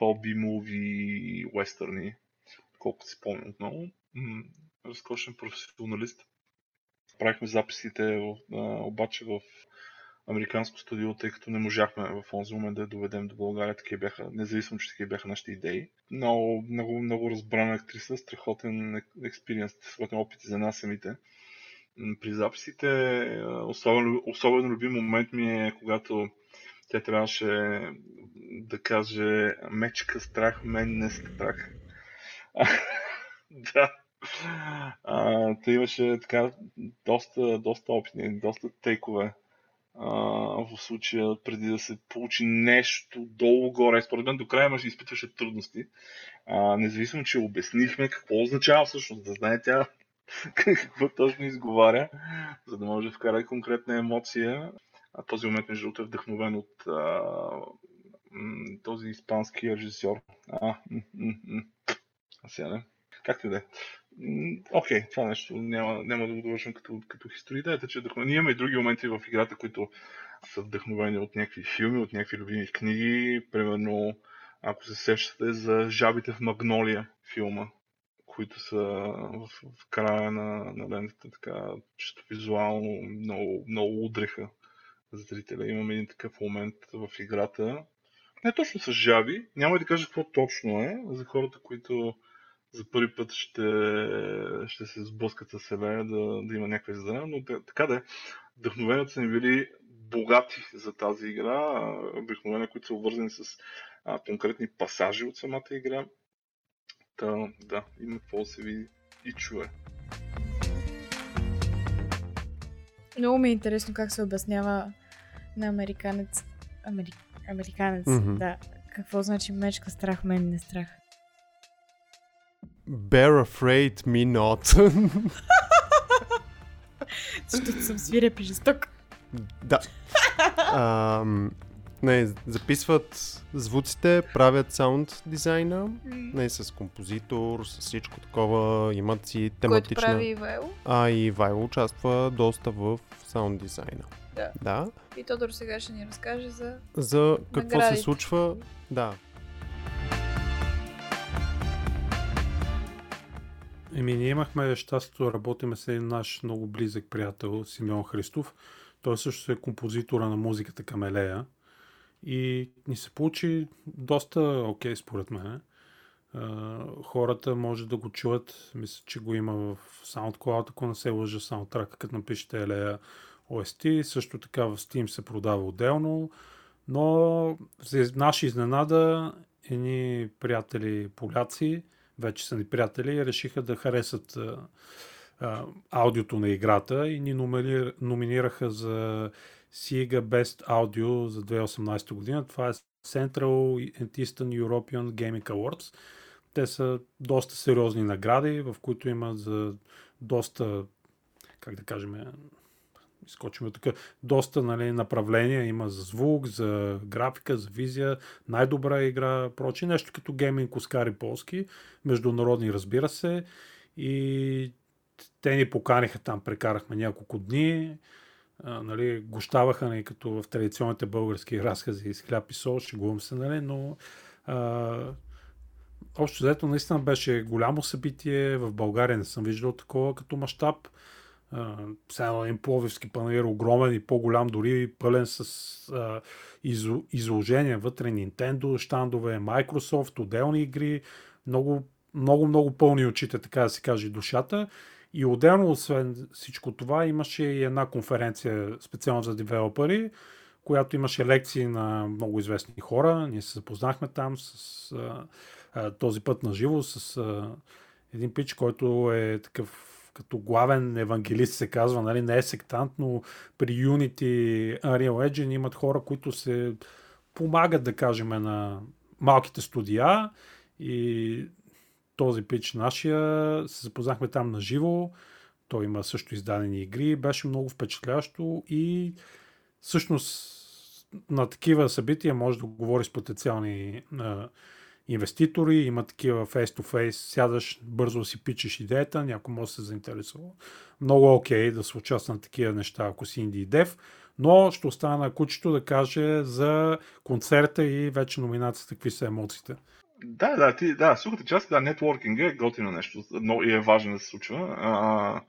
[SPEAKER 3] 12 муви вестърни колкото си помня отново. разкошен професионалист. Правихме записите обаче в американско студио, тъй като не можахме в този момент да я доведем до България. Такива бяха, независимо, че такива бяха нашите идеи. Много, много, много разбрана актриса, страхотен експириенс, страхотен опит за нас самите. При записите особено, особено любим момент ми е когато тя трябваше да каже мечка страх, мен не страх. <laughs> да. А, той имаше така доста, доста опитни, доста тейкове а, в случая преди да се получи нещо долу-горе. Според мен до края имаше изпитваше трудности. А, независимо, че обяснихме какво означава всъщност да знае тя <laughs> какво точно изговаря, за да може да вкара конкретна емоция. А този момент, между другото, е вдъхновен от а, този испански режисьор. А, м- м- м- сега не. Както и да е. Окей, това нещо няма, няма да го довършим като, като история. Идеята, че вдъхновен... Ние имаме и други моменти в играта, които са вдъхновени от някакви филми, от някакви любими книги. Примерно, ако се сещате за Жабите в Магнолия филма, които са в, в края на, на лентата, така чисто визуално много, много удреха зрителя. Имаме един такъв момент в играта. Не точно с жаби, няма да кажа какво точно е, за хората, които за първи път ще, ще се сблъскат с себе, да, да има някаква издания, но така да е. Вдъхновенията са ни били богати за тази игра, вдъхновения, които са обвързани с а, конкретни пасажи от самата игра. Та, да, има какво да се види и чуе.
[SPEAKER 2] Много ми е интересно как се обяснява на американец. Амери... Американец, mm-hmm. да. Какво значи мечка страх, мен не страх?
[SPEAKER 1] Bear afraid, me not. <laughs>
[SPEAKER 2] Защото съм свиреп и жесток.
[SPEAKER 1] Да. Ам, не, записват звуците, правят саунд дизайна, не, с композитор, с всичко такова, имат си тематична...
[SPEAKER 2] Който прави Ивайло.
[SPEAKER 1] А, и Ивайло участва доста в саунд дизайна.
[SPEAKER 2] Да.
[SPEAKER 1] Да.
[SPEAKER 2] И Тодор сега ще ни разкаже за...
[SPEAKER 1] За какво
[SPEAKER 2] Наградите.
[SPEAKER 1] се случва, да.
[SPEAKER 4] Еми, ние имахме щастието да работиме с един наш много близък приятел, Симеон Христов. Той също е композитора на музиката Камелея. И ни се получи доста окей, okay, според мен. Хората може да го чуят. Мисля, че го има в SoundCloud, ако не се лъжа саундтрака, като напишете Елея OST. Също така в Steam се продава отделно. Но за наша изненада, едни приятели поляци, вече са ни приятели, решиха да харесат а, аудиото на играта и ни номинираха за SIGA Best Audio за 2018 година. Това е Central and Eastern European Gaming Awards. Те са доста сериозни награди, в които има за доста, как да кажем, изкочим така, доста нали, направления. Има за звук, за графика, за визия, най-добра игра, прочи. Нещо като гейминг Оскари полски, международни разбира се. И те ни поканиха там, прекарахме няколко дни, а, нали, гощаваха ни като в традиционните български разкази с хляб и сол, шегувам се, нали, но а, общо взето наистина беше голямо събитие, в България не съм виждал такова като мащаб. Сега един пловивски панер огромен и по-голям, дори пълен с а, изо, изложения вътре Nintendo, щандове, Microsoft, отделни игри, много, много, много пълни очите, така да се каже, душата. И отделно, освен всичко това, имаше и една конференция специално за девелопери, която имаше лекции на много известни хора. Ние се запознахме там с а, а, този път на живо с а, един пич, който е такъв като главен евангелист се казва, нали, не е сектант, но при Unity Unreal Engine имат хора, които се помагат, да кажем, на малките студия. И този пич нашия, се запознахме там на живо, той има също издадени игри, беше много впечатлящо и всъщност на такива събития може да говори с потенциални инвеститори, има такива face-to-face, сядаш, бързо си пичеш идеята, някой може да се заинтересува. Много окей okay да се участва на такива неща, ако си инди дев, но ще остана на кучето да каже за концерта и вече номинацията, какви са емоциите.
[SPEAKER 3] Да, да, ти, да, сухата част, да, нетворкинга е готино нещо, но и е важно да се случва. А,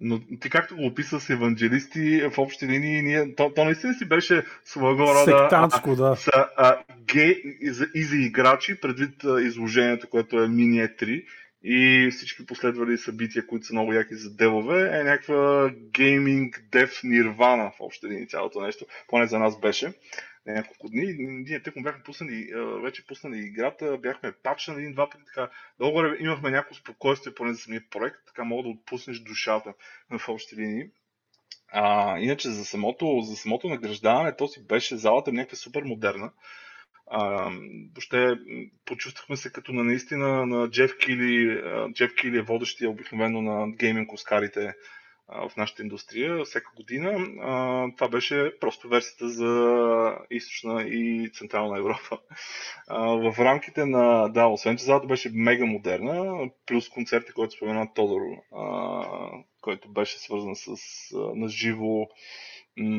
[SPEAKER 3] но ти както го описа с евангелисти в общи линии, ние, то, то наистина си беше своего рода...
[SPEAKER 4] Сектантско, да.
[SPEAKER 3] Са, а, гей и за, и за играчи, предвид а, изложението, което е мини 3 и всички последвали събития, които са много яки за девове, е някаква гейминг дев нирвана в общи линии цялото нещо, поне за нас беше няколко дни. Ние тъкмо бяхме пуснали, вече пуснали играта, бяхме пачнали един-два пъти, така, долу имахме някакво спокойствие поне за самия проект, така мога да отпуснеш душата в общи линии. А, иначе за самото, за самото награждаване, то си беше залата някаква супер модерна. А, въобще почувствахме се като на наистина на Джеф Кили. Джеф Кили е водещия обикновено на гейминг Оскарите в нашата индустрия всяка година. Това беше просто версията за източна и централна Европа. В рамките на, да, освен че залата беше мега модерна, плюс концерти, който спомена Тодор, който беше свързан с а, на живо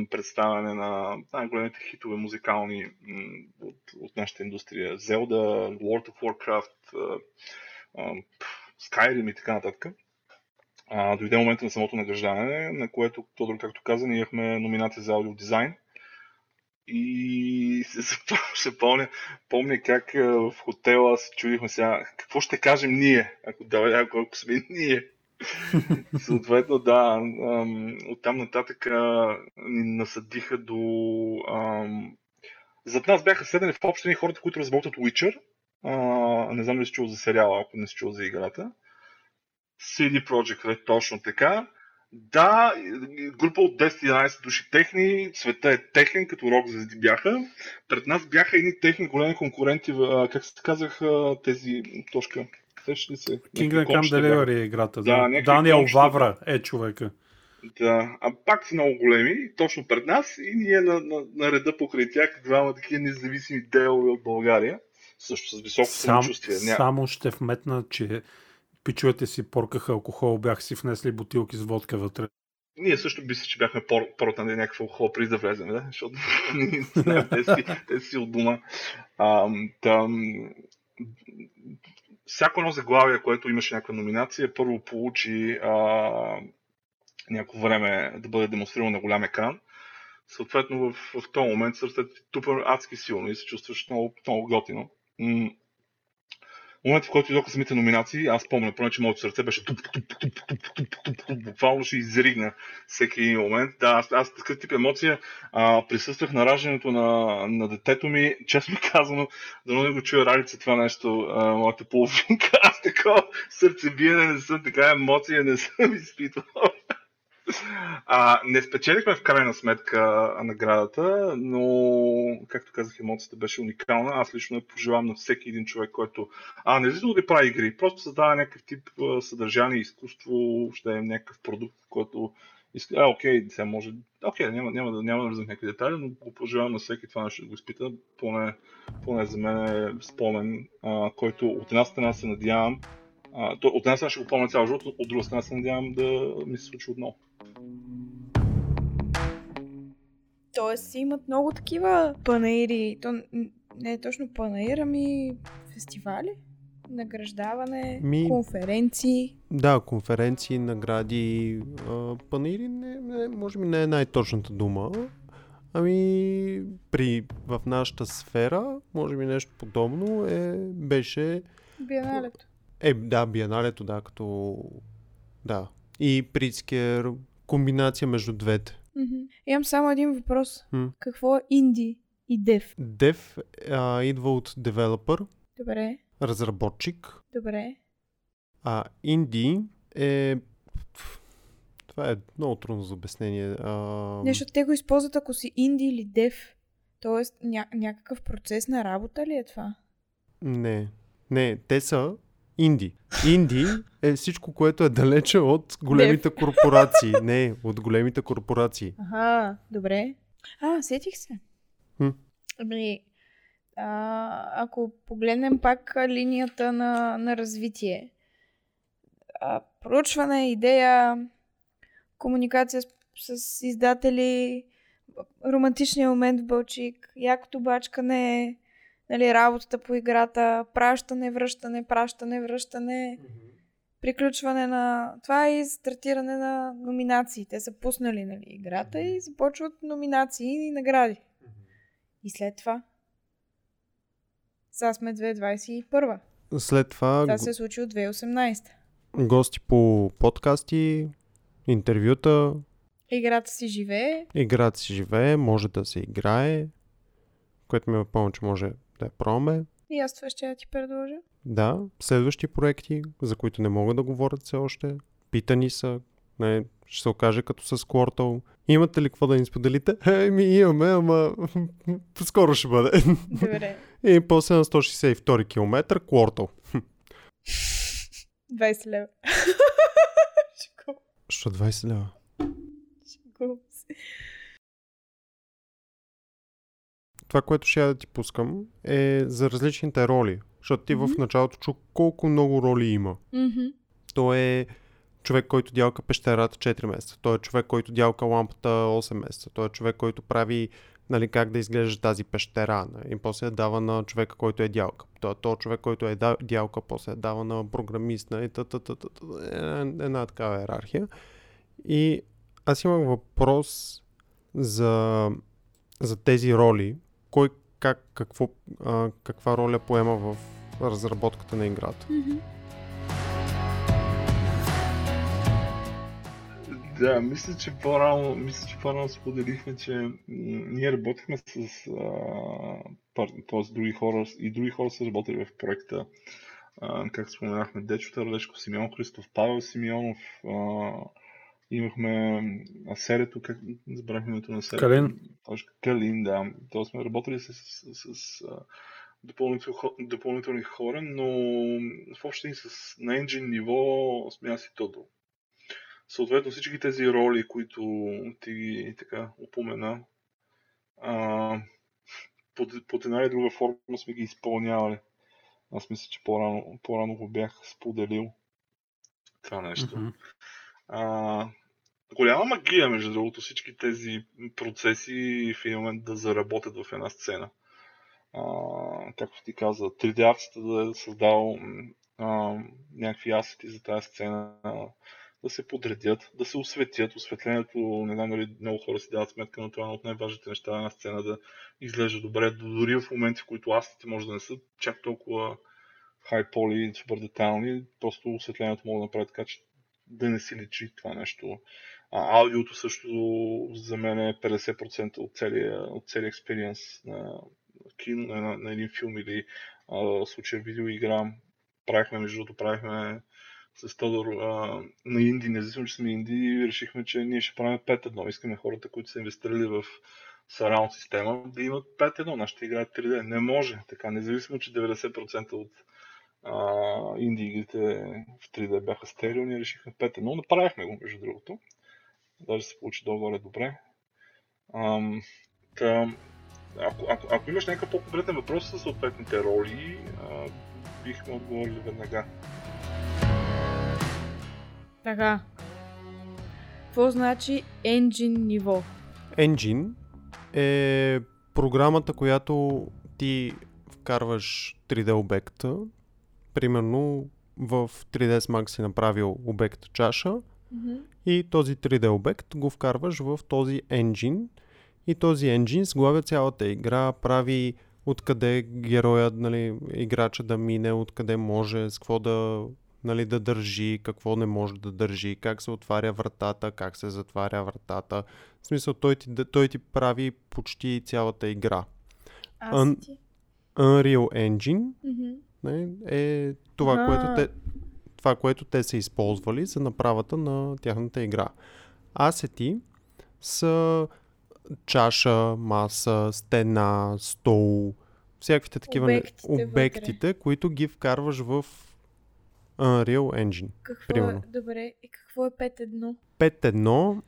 [SPEAKER 3] представяне на най-големите хитове музикални от, от нашата индустрия. Zelda, World of Warcraft, Skyrim и така нататък. А, дойде момента на самото награждане, на което, Тодор, както каза, ние имахме номинация за аудиодизайн. И <laughs> се, се помня, помня как в хотела се чудихме сега, какво ще кажем ние, ако, да, ако, ако сме ние. <laughs> Съответно, да, оттам нататък ни насъдиха до... Ам, зад нас бяха седени в общини хората, които разработват Witcher. А, не знам ли си чул за сериала, ако не си чул за играта. CD Projekt Red, точно така. Да, група от 10-11 души техни, света е техен, като рок звезди бяха. Пред нас бяха едни техни големи конкуренти, как се казах тези точка? Сещаш ли се?
[SPEAKER 4] Kingdom Come Delivery е играта. Да, да. Даниел комща, Вавра е човека.
[SPEAKER 3] Да, а пак са много големи, точно пред нас и ние на, на, на реда покрай тях двама такива независими делове от България, също с високо Сам, самочувствие.
[SPEAKER 4] Само ще вметна, че пичовете си поркаха алкохол, бяха си внесли бутилки с водка вътре.
[SPEAKER 3] Ние също мисля, че бяхме поротнали някакъв алкохол преди да влезем, да? защото <laughs> не знаем, те си, те си от дома. А, там, всяко едно заглавие, което имаше някаква номинация, първо получи а, някакво време да бъде демонстрирано на голям екран. Съответно, в, в този момент сърцето ти тупа адски силно и се чувстваш много, много готино момента, в който идоха самите номинации, аз помня, поне, че моето сърце беше туп, туп, туп, туп, туп, туп, туп, туп, буквално ще изригна всеки един момент. Да, аз, аз такъв тип емоция а, присъствах на раждането на, на детето ми, честно <laughs> казано, да не го чуя ралица това нещо, а, моята половинка, аз такова сърцебиене не съм, така емоция не съм изпитвал. А, не спечелихме в крайна сметка наградата, но, както казах, емоцията беше уникална. Аз лично я пожелавам на всеки един човек, който а, не да прави игри, просто създава някакъв тип съдържание, изкуство, ще е някакъв продукт, който. А, окей, сега може. Окей, няма, няма, да, няма да влизам някакви детайли, но го пожелавам на всеки това нещо да го изпита. Поне, поне за мен е спомен, а, който от една страна се надявам а, то, от една страна ще го помня цял живот, от друга страна се надявам да ми се случи отново.
[SPEAKER 2] Тоест имат много такива панаири. То не е точно панаир, ами фестивали? Награждаване, Ми... конференции.
[SPEAKER 1] Да, конференции, награди, панаири, не, не, може би не е най-точната дума. Ами, при, в нашата сфера, може би нещо подобно е, беше...
[SPEAKER 2] Биеналето.
[SPEAKER 1] Е, да, биеналето, да, като... Да. И Прицкер, комбинация между двете.
[SPEAKER 2] Mm-hmm. Имам само един въпрос. Mm. Какво е инди и дев?
[SPEAKER 1] Дев а, идва от девелопър.
[SPEAKER 2] Добре.
[SPEAKER 1] Разработчик.
[SPEAKER 2] Добре.
[SPEAKER 1] А инди е... Това е много трудно за обяснение. А...
[SPEAKER 2] Нещо те го използват ако си инди или дев. Тоест ня- някакъв процес на работа ли е това?
[SPEAKER 1] Не. Не, те са инди. Инди е всичко, което е далече от големите корпорации. Не, от големите корпорации.
[SPEAKER 2] Ага, добре. А, сетих се. Хм. Ами, а, ако погледнем пак линията на, на развитие, а, проучване, идея, комуникация с, с издатели, романтичния момент в Бълчик, якото бачкане, нали, работата по играта, пращане, връщане, пращане, връщане, mm-hmm. приключване на това и стартиране на номинации. Те са пуснали нали, играта mm-hmm. и започват номинации и награди. Mm-hmm. И след това сега сме 2021.
[SPEAKER 1] След това...
[SPEAKER 2] Това се е случи от 2018.
[SPEAKER 1] Гости по подкасти, интервюта.
[SPEAKER 2] Играта си живее.
[SPEAKER 1] Играта си живее, може да се играе, което ми напомня, че може да я пробваме.
[SPEAKER 2] И аз това ще ти предложа.
[SPEAKER 1] Да, следващи проекти, за които не могат да говорят все още. Питани са, не, ще се окаже като с Quartal. Имате ли какво да ни споделите? <laughs> Еми имаме, ама <laughs> скоро ще бъде. <laughs>
[SPEAKER 2] Добре.
[SPEAKER 1] И после на 162 км Quartal.
[SPEAKER 2] 20 лева.
[SPEAKER 1] Що 20 лева? Това, което ще я да ти пускам е за различните роли. Защото ти mm-hmm. в началото чу колко много роли има.
[SPEAKER 2] Мгм.
[SPEAKER 1] Той е човек, който дялка пещерата 4 месеца. Той е човек, който дялка лампата 8 месеца. Той е човек, който прави нали, как да изглежда тази пещера. Нали, и после я дава на човека, който е дялка. Той е то човек, който е дялка, после я дава на програмист. Нали, та, та, та, та, та, една, една такава иерархия. И аз имах въпрос за, за тези роли. Кой как, какво, а, каква роля поема в разработката на играта?
[SPEAKER 3] Да, мисля, че по-рано, мисля, че по-рано споделихме, че ние работихме с а, пар, т.е. други хора и други хора са работили в проекта. А, как споменахме, Дечо Тарлешко, Симеон Христов, Павел Симеонов, а, имахме а, как забравихме името на серето.
[SPEAKER 4] Калин.
[SPEAKER 3] Точно, Калин, да. Тоест сме работили с, с, с, с допълнител, допълнителни хора, но в общи с на engine ниво сме аз и Тодор. Съответно всички тези роли, които ти така упомена, а, под, под една или друга форма сме ги изпълнявали. Аз мисля, че по-рано, по-рано го бях споделил това нещо.
[SPEAKER 4] Мгм.
[SPEAKER 3] А, голяма магия, между другото, всички тези процеси в един момент да заработят в една сцена. А, както ти каза, 3D-арцата да е създал а, някакви асети за тази сцена, да се подредят, да се осветят. Осветлението, не знам дали много хора си дават сметка, но това е едно от най-важните неща на една сцена да изглежда добре, дори в моменти, в които асетите може да не са чак толкова хай поли, супер детайлни, просто осветлението може да направи така, че да не си личи това нещо. А, аудиото също за мен е 50% от целия, от целия експириенс на кино, на, на един филм или а, в случая видеоигра. Правихме, между другото, правихме с Тодор а, на инди, независимо, че сме инди, решихме, че ние ще правим 5-1. Искаме хората, които са инвестирали в сараунд система, да имат 5-1. Нашите играят 3D. Не може така, независимо, че 90% от инди игрите в 3D бяха стерео, ние решихме 5-1. Направихме го, между другото. Даже се получи долу-горе добре. Ам, та, ако, ако, ако имаш някакъв по-конкретен въпрос за съответните роли, а, бихме отговорили веднага.
[SPEAKER 2] Така. Какво значи engine ниво?
[SPEAKER 1] Engine е програмата, която ти вкарваш 3D обекта. Примерно в 3ds Max си направил обект чаша и този 3D обект го вкарваш в този engine и този engine сглавя цялата игра, прави откъде героя, нали, играча да мине, откъде може, с какво да, нали, да държи, какво не може да държи, как се отваря вратата, как се затваря вратата. В смисъл, той ти, той ти прави почти цялата игра. Ан-
[SPEAKER 2] Асети.
[SPEAKER 1] Unreal Engine
[SPEAKER 2] Мгм.
[SPEAKER 1] Не, е това,
[SPEAKER 2] Аха.
[SPEAKER 1] което те, това, което те са използвали за направата на тяхната игра. Асети са чаша, маса, стена, стол, всякаквите такива не-
[SPEAKER 2] Обектите вътре.
[SPEAKER 1] обектите които ги вкарваш в Unreal Engine.
[SPEAKER 2] Какво
[SPEAKER 1] Примерно.
[SPEAKER 2] е, добре, и какво е 5-1?
[SPEAKER 1] 5.1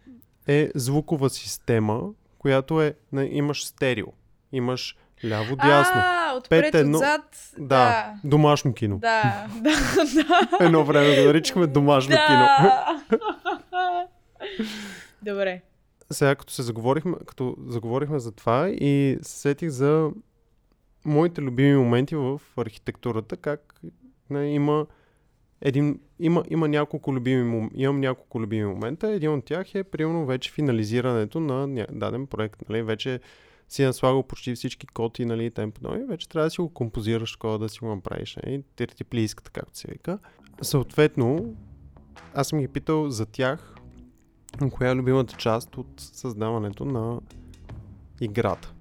[SPEAKER 1] е звукова система, която е, имаш стерео, имаш ляво-дясно.
[SPEAKER 2] А, отпред,
[SPEAKER 1] 5-1.
[SPEAKER 2] отзад.
[SPEAKER 1] Да, домашно кино.
[SPEAKER 2] Да, <laughs> да, да.
[SPEAKER 1] Едно време го наричахме домашно кино.
[SPEAKER 2] да. <laughs> Добре.
[SPEAKER 1] Сега като се заговорихме, като заговорихме за това и се сетих за моите любими моменти в архитектурата, как не, има един, има, има няколко любими, имам няколко любими момента. Един от тях е, примерно, вече финализирането на даден проект. Нали? Вече си наслагал почти всички коти, нали, и тем подобни. Вече трябва да си го композираш такова, да си го направиш. Нали? Тертиплийската, както се вика. Съответно, аз съм ги питал за тях, коя е любимата част от създаването на играта.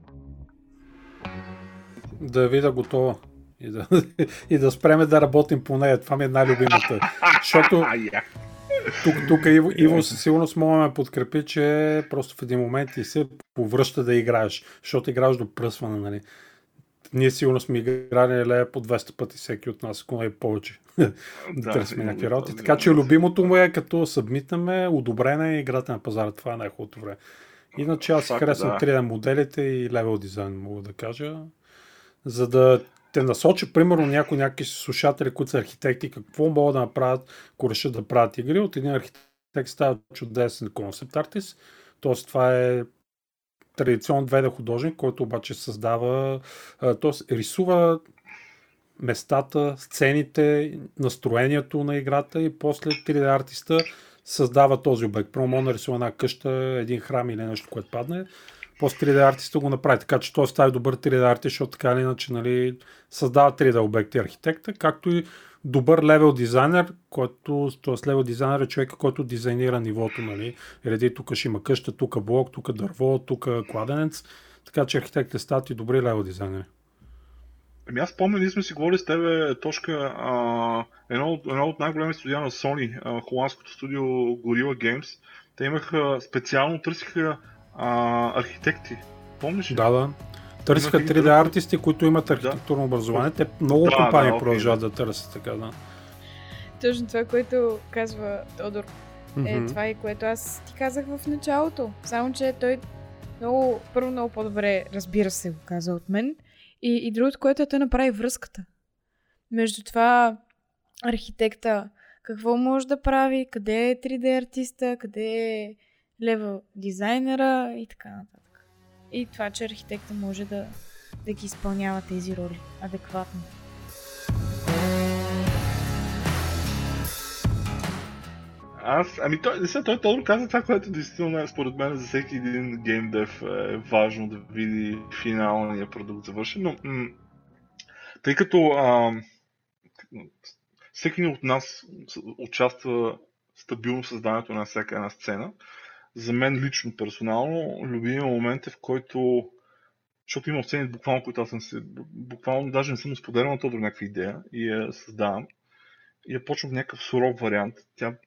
[SPEAKER 4] Да я видя готова. И да, <laughs> и да спреме да работим по нея. Това ми е най-любимата. Защото. <laughs> тук, тук Иво, Иво със сигурност мога ме подкрепи, че просто в един момент ти се повръща да играеш. Защото играеш до пръсване, нали? ние сигурно сме играли лея по 200 пъти всеки от нас, ако не е повече. <laughs> да, търсим някакви работи. Така че любимото му е като събмитаме, одобрена е играта на пазара. Това е най-хубавото време. Иначе аз харесвам да. 3D моделите и левел дизайн, мога да кажа. За да те насочи, примерно, някои някакви слушатели, които са архитекти, какво могат да направят, ако решат да правят игри. От един архитект става чудесен концепт артист. Тоест, това е традиционно 2D художник, който обаче създава, т.е. рисува местата, сцените, настроението на играта и после 3D артиста създава този обект. Първо може да нарисува една къща, един храм или нещо, което падне. После 3D артиста го направи. Така че той става добър 3D артист, защото така или иначе нали, създава 3D обекти архитекта, както и добър левел дизайнер, който, т.е. левел дизайнер е човека, който дизайнира нивото, нали? Реди, тук ще има къща, тук блок, тук дърво, тук кладенец. Така че архитектите стават и добри левел дизайнери.
[SPEAKER 3] Ами аз помня, ние сме си говорили с тебе, Тошка, а, едно, едно от най-големите студия на Sony, а, холандското студио Gorilla Games. Те имаха, специално търсиха а, архитекти. Помниш ли?
[SPEAKER 4] Да, да. Търсиха 3D артисти, които имат архитектурно да. образование. Те много да, компании да, продължават да търсят така, да.
[SPEAKER 2] Точно това, което казва Тодор, е mm-hmm. това и което аз ти казах в началото. Само, че той много, първо много по-добре разбира се, го каза от мен. И, и другото, което е да направи връзката. Между това архитекта, какво може да прави, къде е 3D артиста, къде е левел дизайнера и така нататък. И това, че архитекта може да, да ги изпълнява тези роли адекватно.
[SPEAKER 3] Аз, ами той, не той Тодор каза това, което действително е според мен за всеки един геймдев е важно да види финалния продукт завършен, но м- тъй като а, всеки от нас участва стабилно в създанието на всяка една сцена, за мен лично, персонално, любимия момент е в който защото има сцени, буквално, които аз съм се, буквално даже не съм споделял на Тодор някаква идея и я създавам. И я почвам в някакъв суров вариант. Тя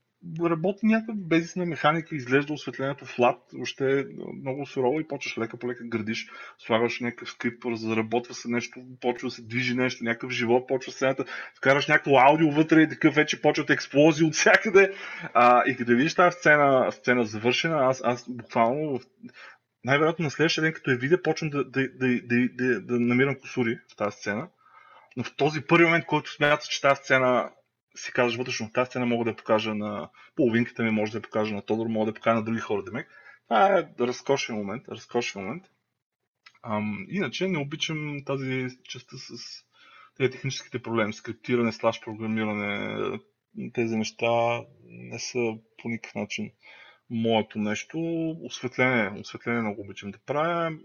[SPEAKER 3] работи някаква безисна механика, изглежда осветлението флат, още е много сурово и почваш лека по лека градиш, слагаш някакъв скрип, заработва се нещо, почва да се движи нещо, някакъв живот, почва сцената, вкараш някакво аудио вътре и такъв вече почват експлозии от всякъде. А, и като видиш тази сцена, сцена завършена, аз, аз буквално най-вероятно на следващия ден, като я видя, почвам да, да, да, да, да, да намирам косури в тази сцена. Но в този първи момент, който смяташ, че тази сцена си казваш вътрешно, тази сцена мога да покажа на половинката ми, може да я покажа на Тодор, мога да покажа на други хора, демек. Това е разкошен момент, разкошен момент. Ам, иначе не обичам тази частта с тези техническите проблеми, скриптиране, слаш програмиране, тези неща не са по никакъв начин моето нещо. Осветление, осветление много обичам да правя.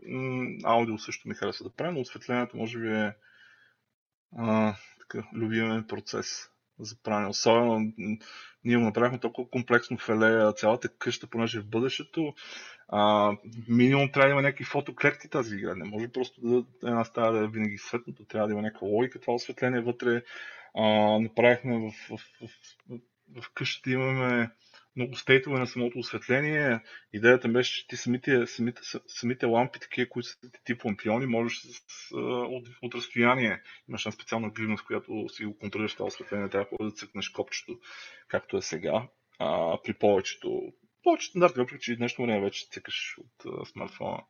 [SPEAKER 3] Аудио също ми харесва да правя, но осветлението може би е а, така, любимен процес за правене. Особено ние направихме толкова комплексно феле, цялата къща, понеже е в бъдещето. А, минимум трябва да има някакви фотоклетки тази игра. Не може просто да една стая да е винаги светлото, трябва да има някаква логика. Това осветление вътре а, направихме в, в, в, в, в къщата имаме много стейтове на самото осветление. Идеята беше, че ти самите, самите, самите лампи, такива, които са тип лампиони, можеш с, с, от, от разстояние. Имаш една специална с която си го контролираш това осветление, трябва да цъкнеш копчето, както е сега. А, при повечето, повечето стандарти, въпреки че днешно време вече цъкаш от а, смартфона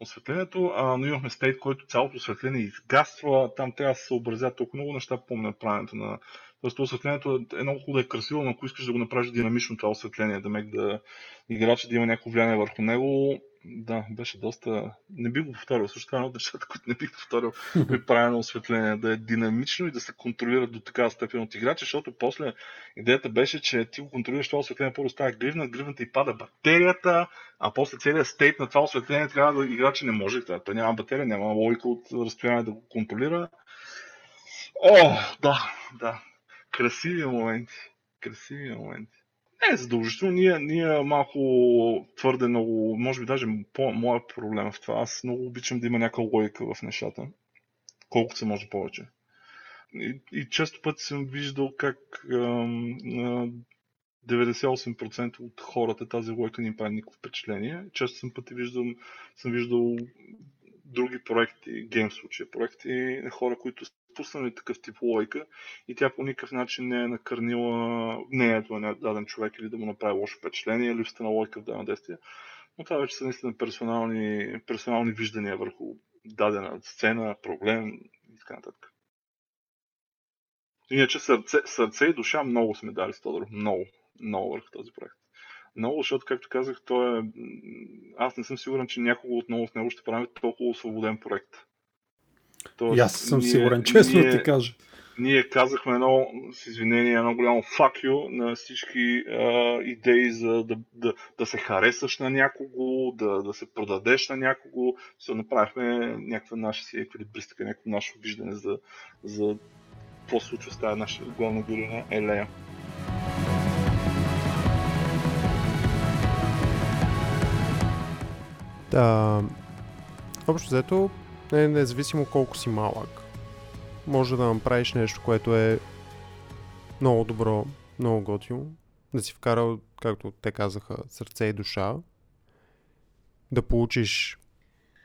[SPEAKER 3] осветлението, а, но имахме стейт, който цялото осветление изгасва, там трябва да се съобразят толкова много неща по правенето на Тоест, осветлението е много хубаво да е красиво, но ако искаш да го направиш динамично това осветление, да мек да играча да има някакво влияние върху него, да, беше доста... Не бих го повторил. Също това е едно от нещата, които не бих повторил при правене на осветление. Да е динамично и да се контролира до такава степен от играча, защото после идеята беше, че ти го контролираш това осветление, първо става гривна, гривната и пада батерията, а после целият стейт на това осветление трябва да играча не може. Това. Той няма батерия, няма логика от разстояние да го контролира. О, да, да красиви моменти. Красиви моменти. Не задължително. Ние, ние малко твърде много, може би даже по, моя проблем в това. Аз много обичам да има някаква логика в нещата. Колкото се може повече. И, и често пъти съм виждал как ам, 98% от хората тази логика не им прави никакво впечатление. Често съм пъти виждал, съм виждал други проекти, гейм случая, проекти на хора, които пуснали такъв тип лойка и тя по никакъв начин не е накърнила мнението на даден човек или да му направи лошо впечатление, липсата на лойка в дадено действие. Но това вече са наистина персонални, персонални виждания върху дадена сцена, проблем и така нататък. Иначе сърце, сърце и душа много сме дали с. Много. Много върху този проект. Много, защото, както казах, той е... Аз не съм сигурен, че някого отново в него ще прави толкова освободен проект.
[SPEAKER 4] Тоест, и аз съм ние, сигурен, честно ние, ти кажа.
[SPEAKER 3] Ние казахме едно, с извинение, едно голямо you на всички а, идеи за да, да, да се харесаш на някого, да, да се продадеш на някого. Се направихме някаква наша си еквилибристика, някакво наше виждане за, за какво се случва с тази наша главна героиня Елея.
[SPEAKER 1] Да, общо взето, е независимо колко си малък, може да направиш нещо, което е много добро, много готино, да си вкарал, както те казаха, сърце и душа, да получиш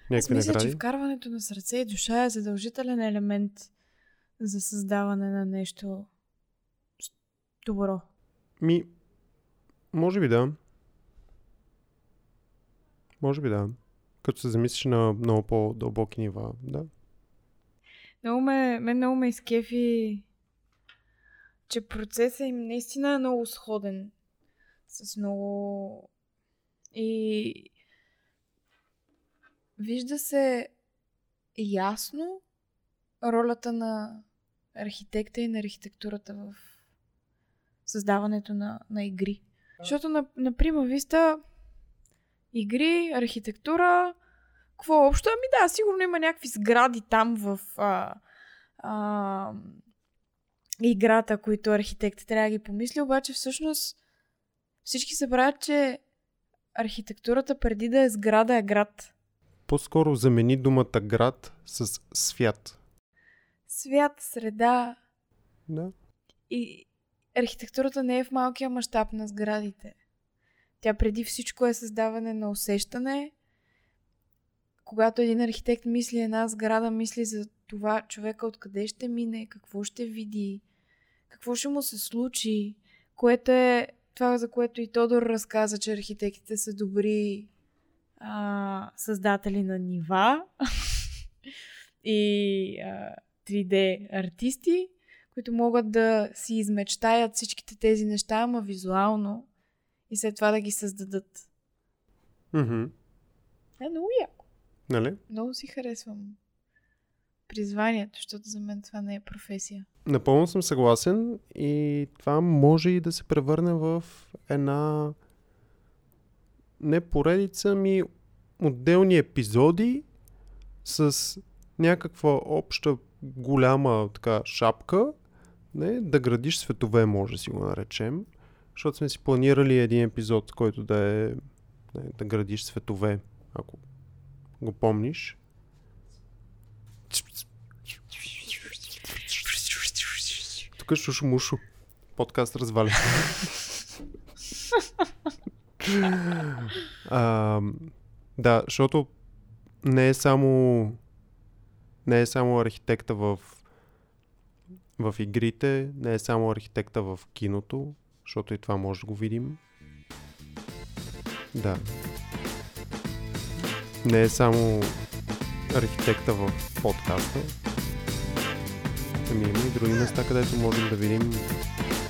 [SPEAKER 1] някакви
[SPEAKER 2] Аз мисля,
[SPEAKER 1] награди.
[SPEAKER 2] че вкарването на сърце и душа е задължителен елемент за създаване на нещо добро.
[SPEAKER 1] Ми, може би да. Може би да. Като се замислиш на много по-дълбоки нива, да.
[SPEAKER 2] Много ме, мен много ме изкефи, че процесът им наистина е много сходен. С много... И вижда се ясно ролята на архитекта и на архитектурата в създаването на, на игри. Защото на, на Прима Виста игри, архитектура, какво общо? Ами да, сигурно има някакви сгради там в а, а, играта, които архитектът трябва да ги помисли, обаче всъщност всички се правят, че архитектурата преди да е сграда е град.
[SPEAKER 1] По-скоро замени думата град с свят.
[SPEAKER 2] Свят, среда.
[SPEAKER 1] Да.
[SPEAKER 2] И архитектурата не е в малкия мащаб на сградите. Тя преди всичко е създаване на усещане. Когато един архитект мисли една сграда, мисли за това човека откъде ще мине, какво ще види, какво ще му се случи, което е това, за което и Тодор разказа, че архитектите са добри а, създатели на нива <laughs> и а, 3D артисти, които могат да си измечтаят всичките тези неща, ама визуално и след това да ги създадат.
[SPEAKER 1] Mm-hmm.
[SPEAKER 2] Е, много яко.
[SPEAKER 1] Нали?
[SPEAKER 2] Много си харесвам призванието, защото за мен това не е професия.
[SPEAKER 1] Напълно съм съгласен и това може и да се превърне в една не поредица ми отделни епизоди с някаква обща голяма така шапка, не, да градиш светове, може да си го наречем, защото сме си планирали един епизод, който да е да градиш светове, ако го помниш. Тук е шушо мушо. Подкаст разваля. <laughs> а, да, защото не е само не е само архитекта в в игрите, не е само архитекта в киното, защото и това може да го видим. Да. Не е само архитекта в подкаста. Ами има и други места, където можем да видим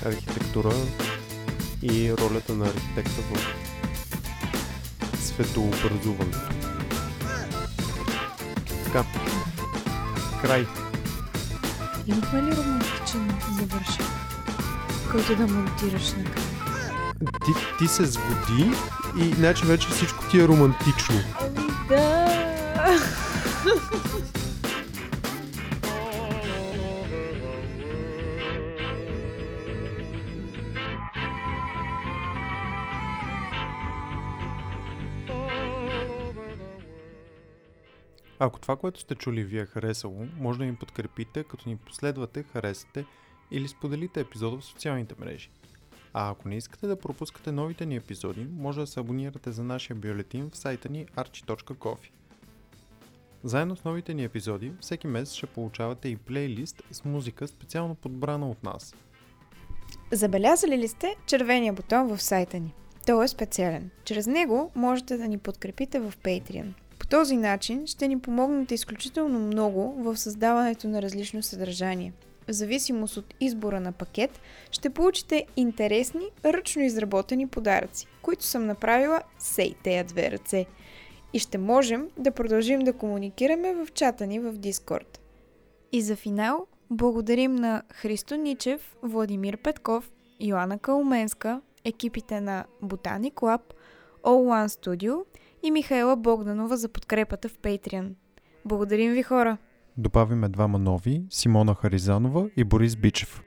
[SPEAKER 1] архитектура и ролята на архитекта в светообразуването. Така. Край.
[SPEAKER 2] Имахме ли романтичен завършен, който да монтираш накрая?
[SPEAKER 1] Ти, ти се сбуди и значи вече всичко ти е романтично.
[SPEAKER 2] Ами да!
[SPEAKER 1] Ако това, което сте чули ви е харесало, може да ни подкрепите, като ни последвате, харесате или споделите епизода в социалните мрежи. А ако не искате да пропускате новите ни епизоди, може да се абонирате за нашия бюлетин в сайта ни archi.coffee.
[SPEAKER 5] Заедно с новите ни епизоди, всеки месец ще получавате и плейлист с музика специално подбрана от нас.
[SPEAKER 2] Забелязали ли сте червения бутон в сайта ни? Той е специален. Чрез него можете да ни подкрепите в Patreon. По този начин ще ни помогнете изключително много в създаването на различно съдържание. В зависимост от избора на пакет, ще получите интересни, ръчно изработени подаръци, които съм направила сей тея две ръце. И ще можем да продължим да комуникираме в чата ни в Дискорд. И за финал, благодарим на Христо Ничев, Владимир Петков, Йоанна Калуменска, екипите на Ботаник Lab, O1 Studio и Михаела Богданова за подкрепата в Patreon. Благодарим ви хора!
[SPEAKER 5] Добавиме двама нови, Симона Харизанова и Борис Бичев.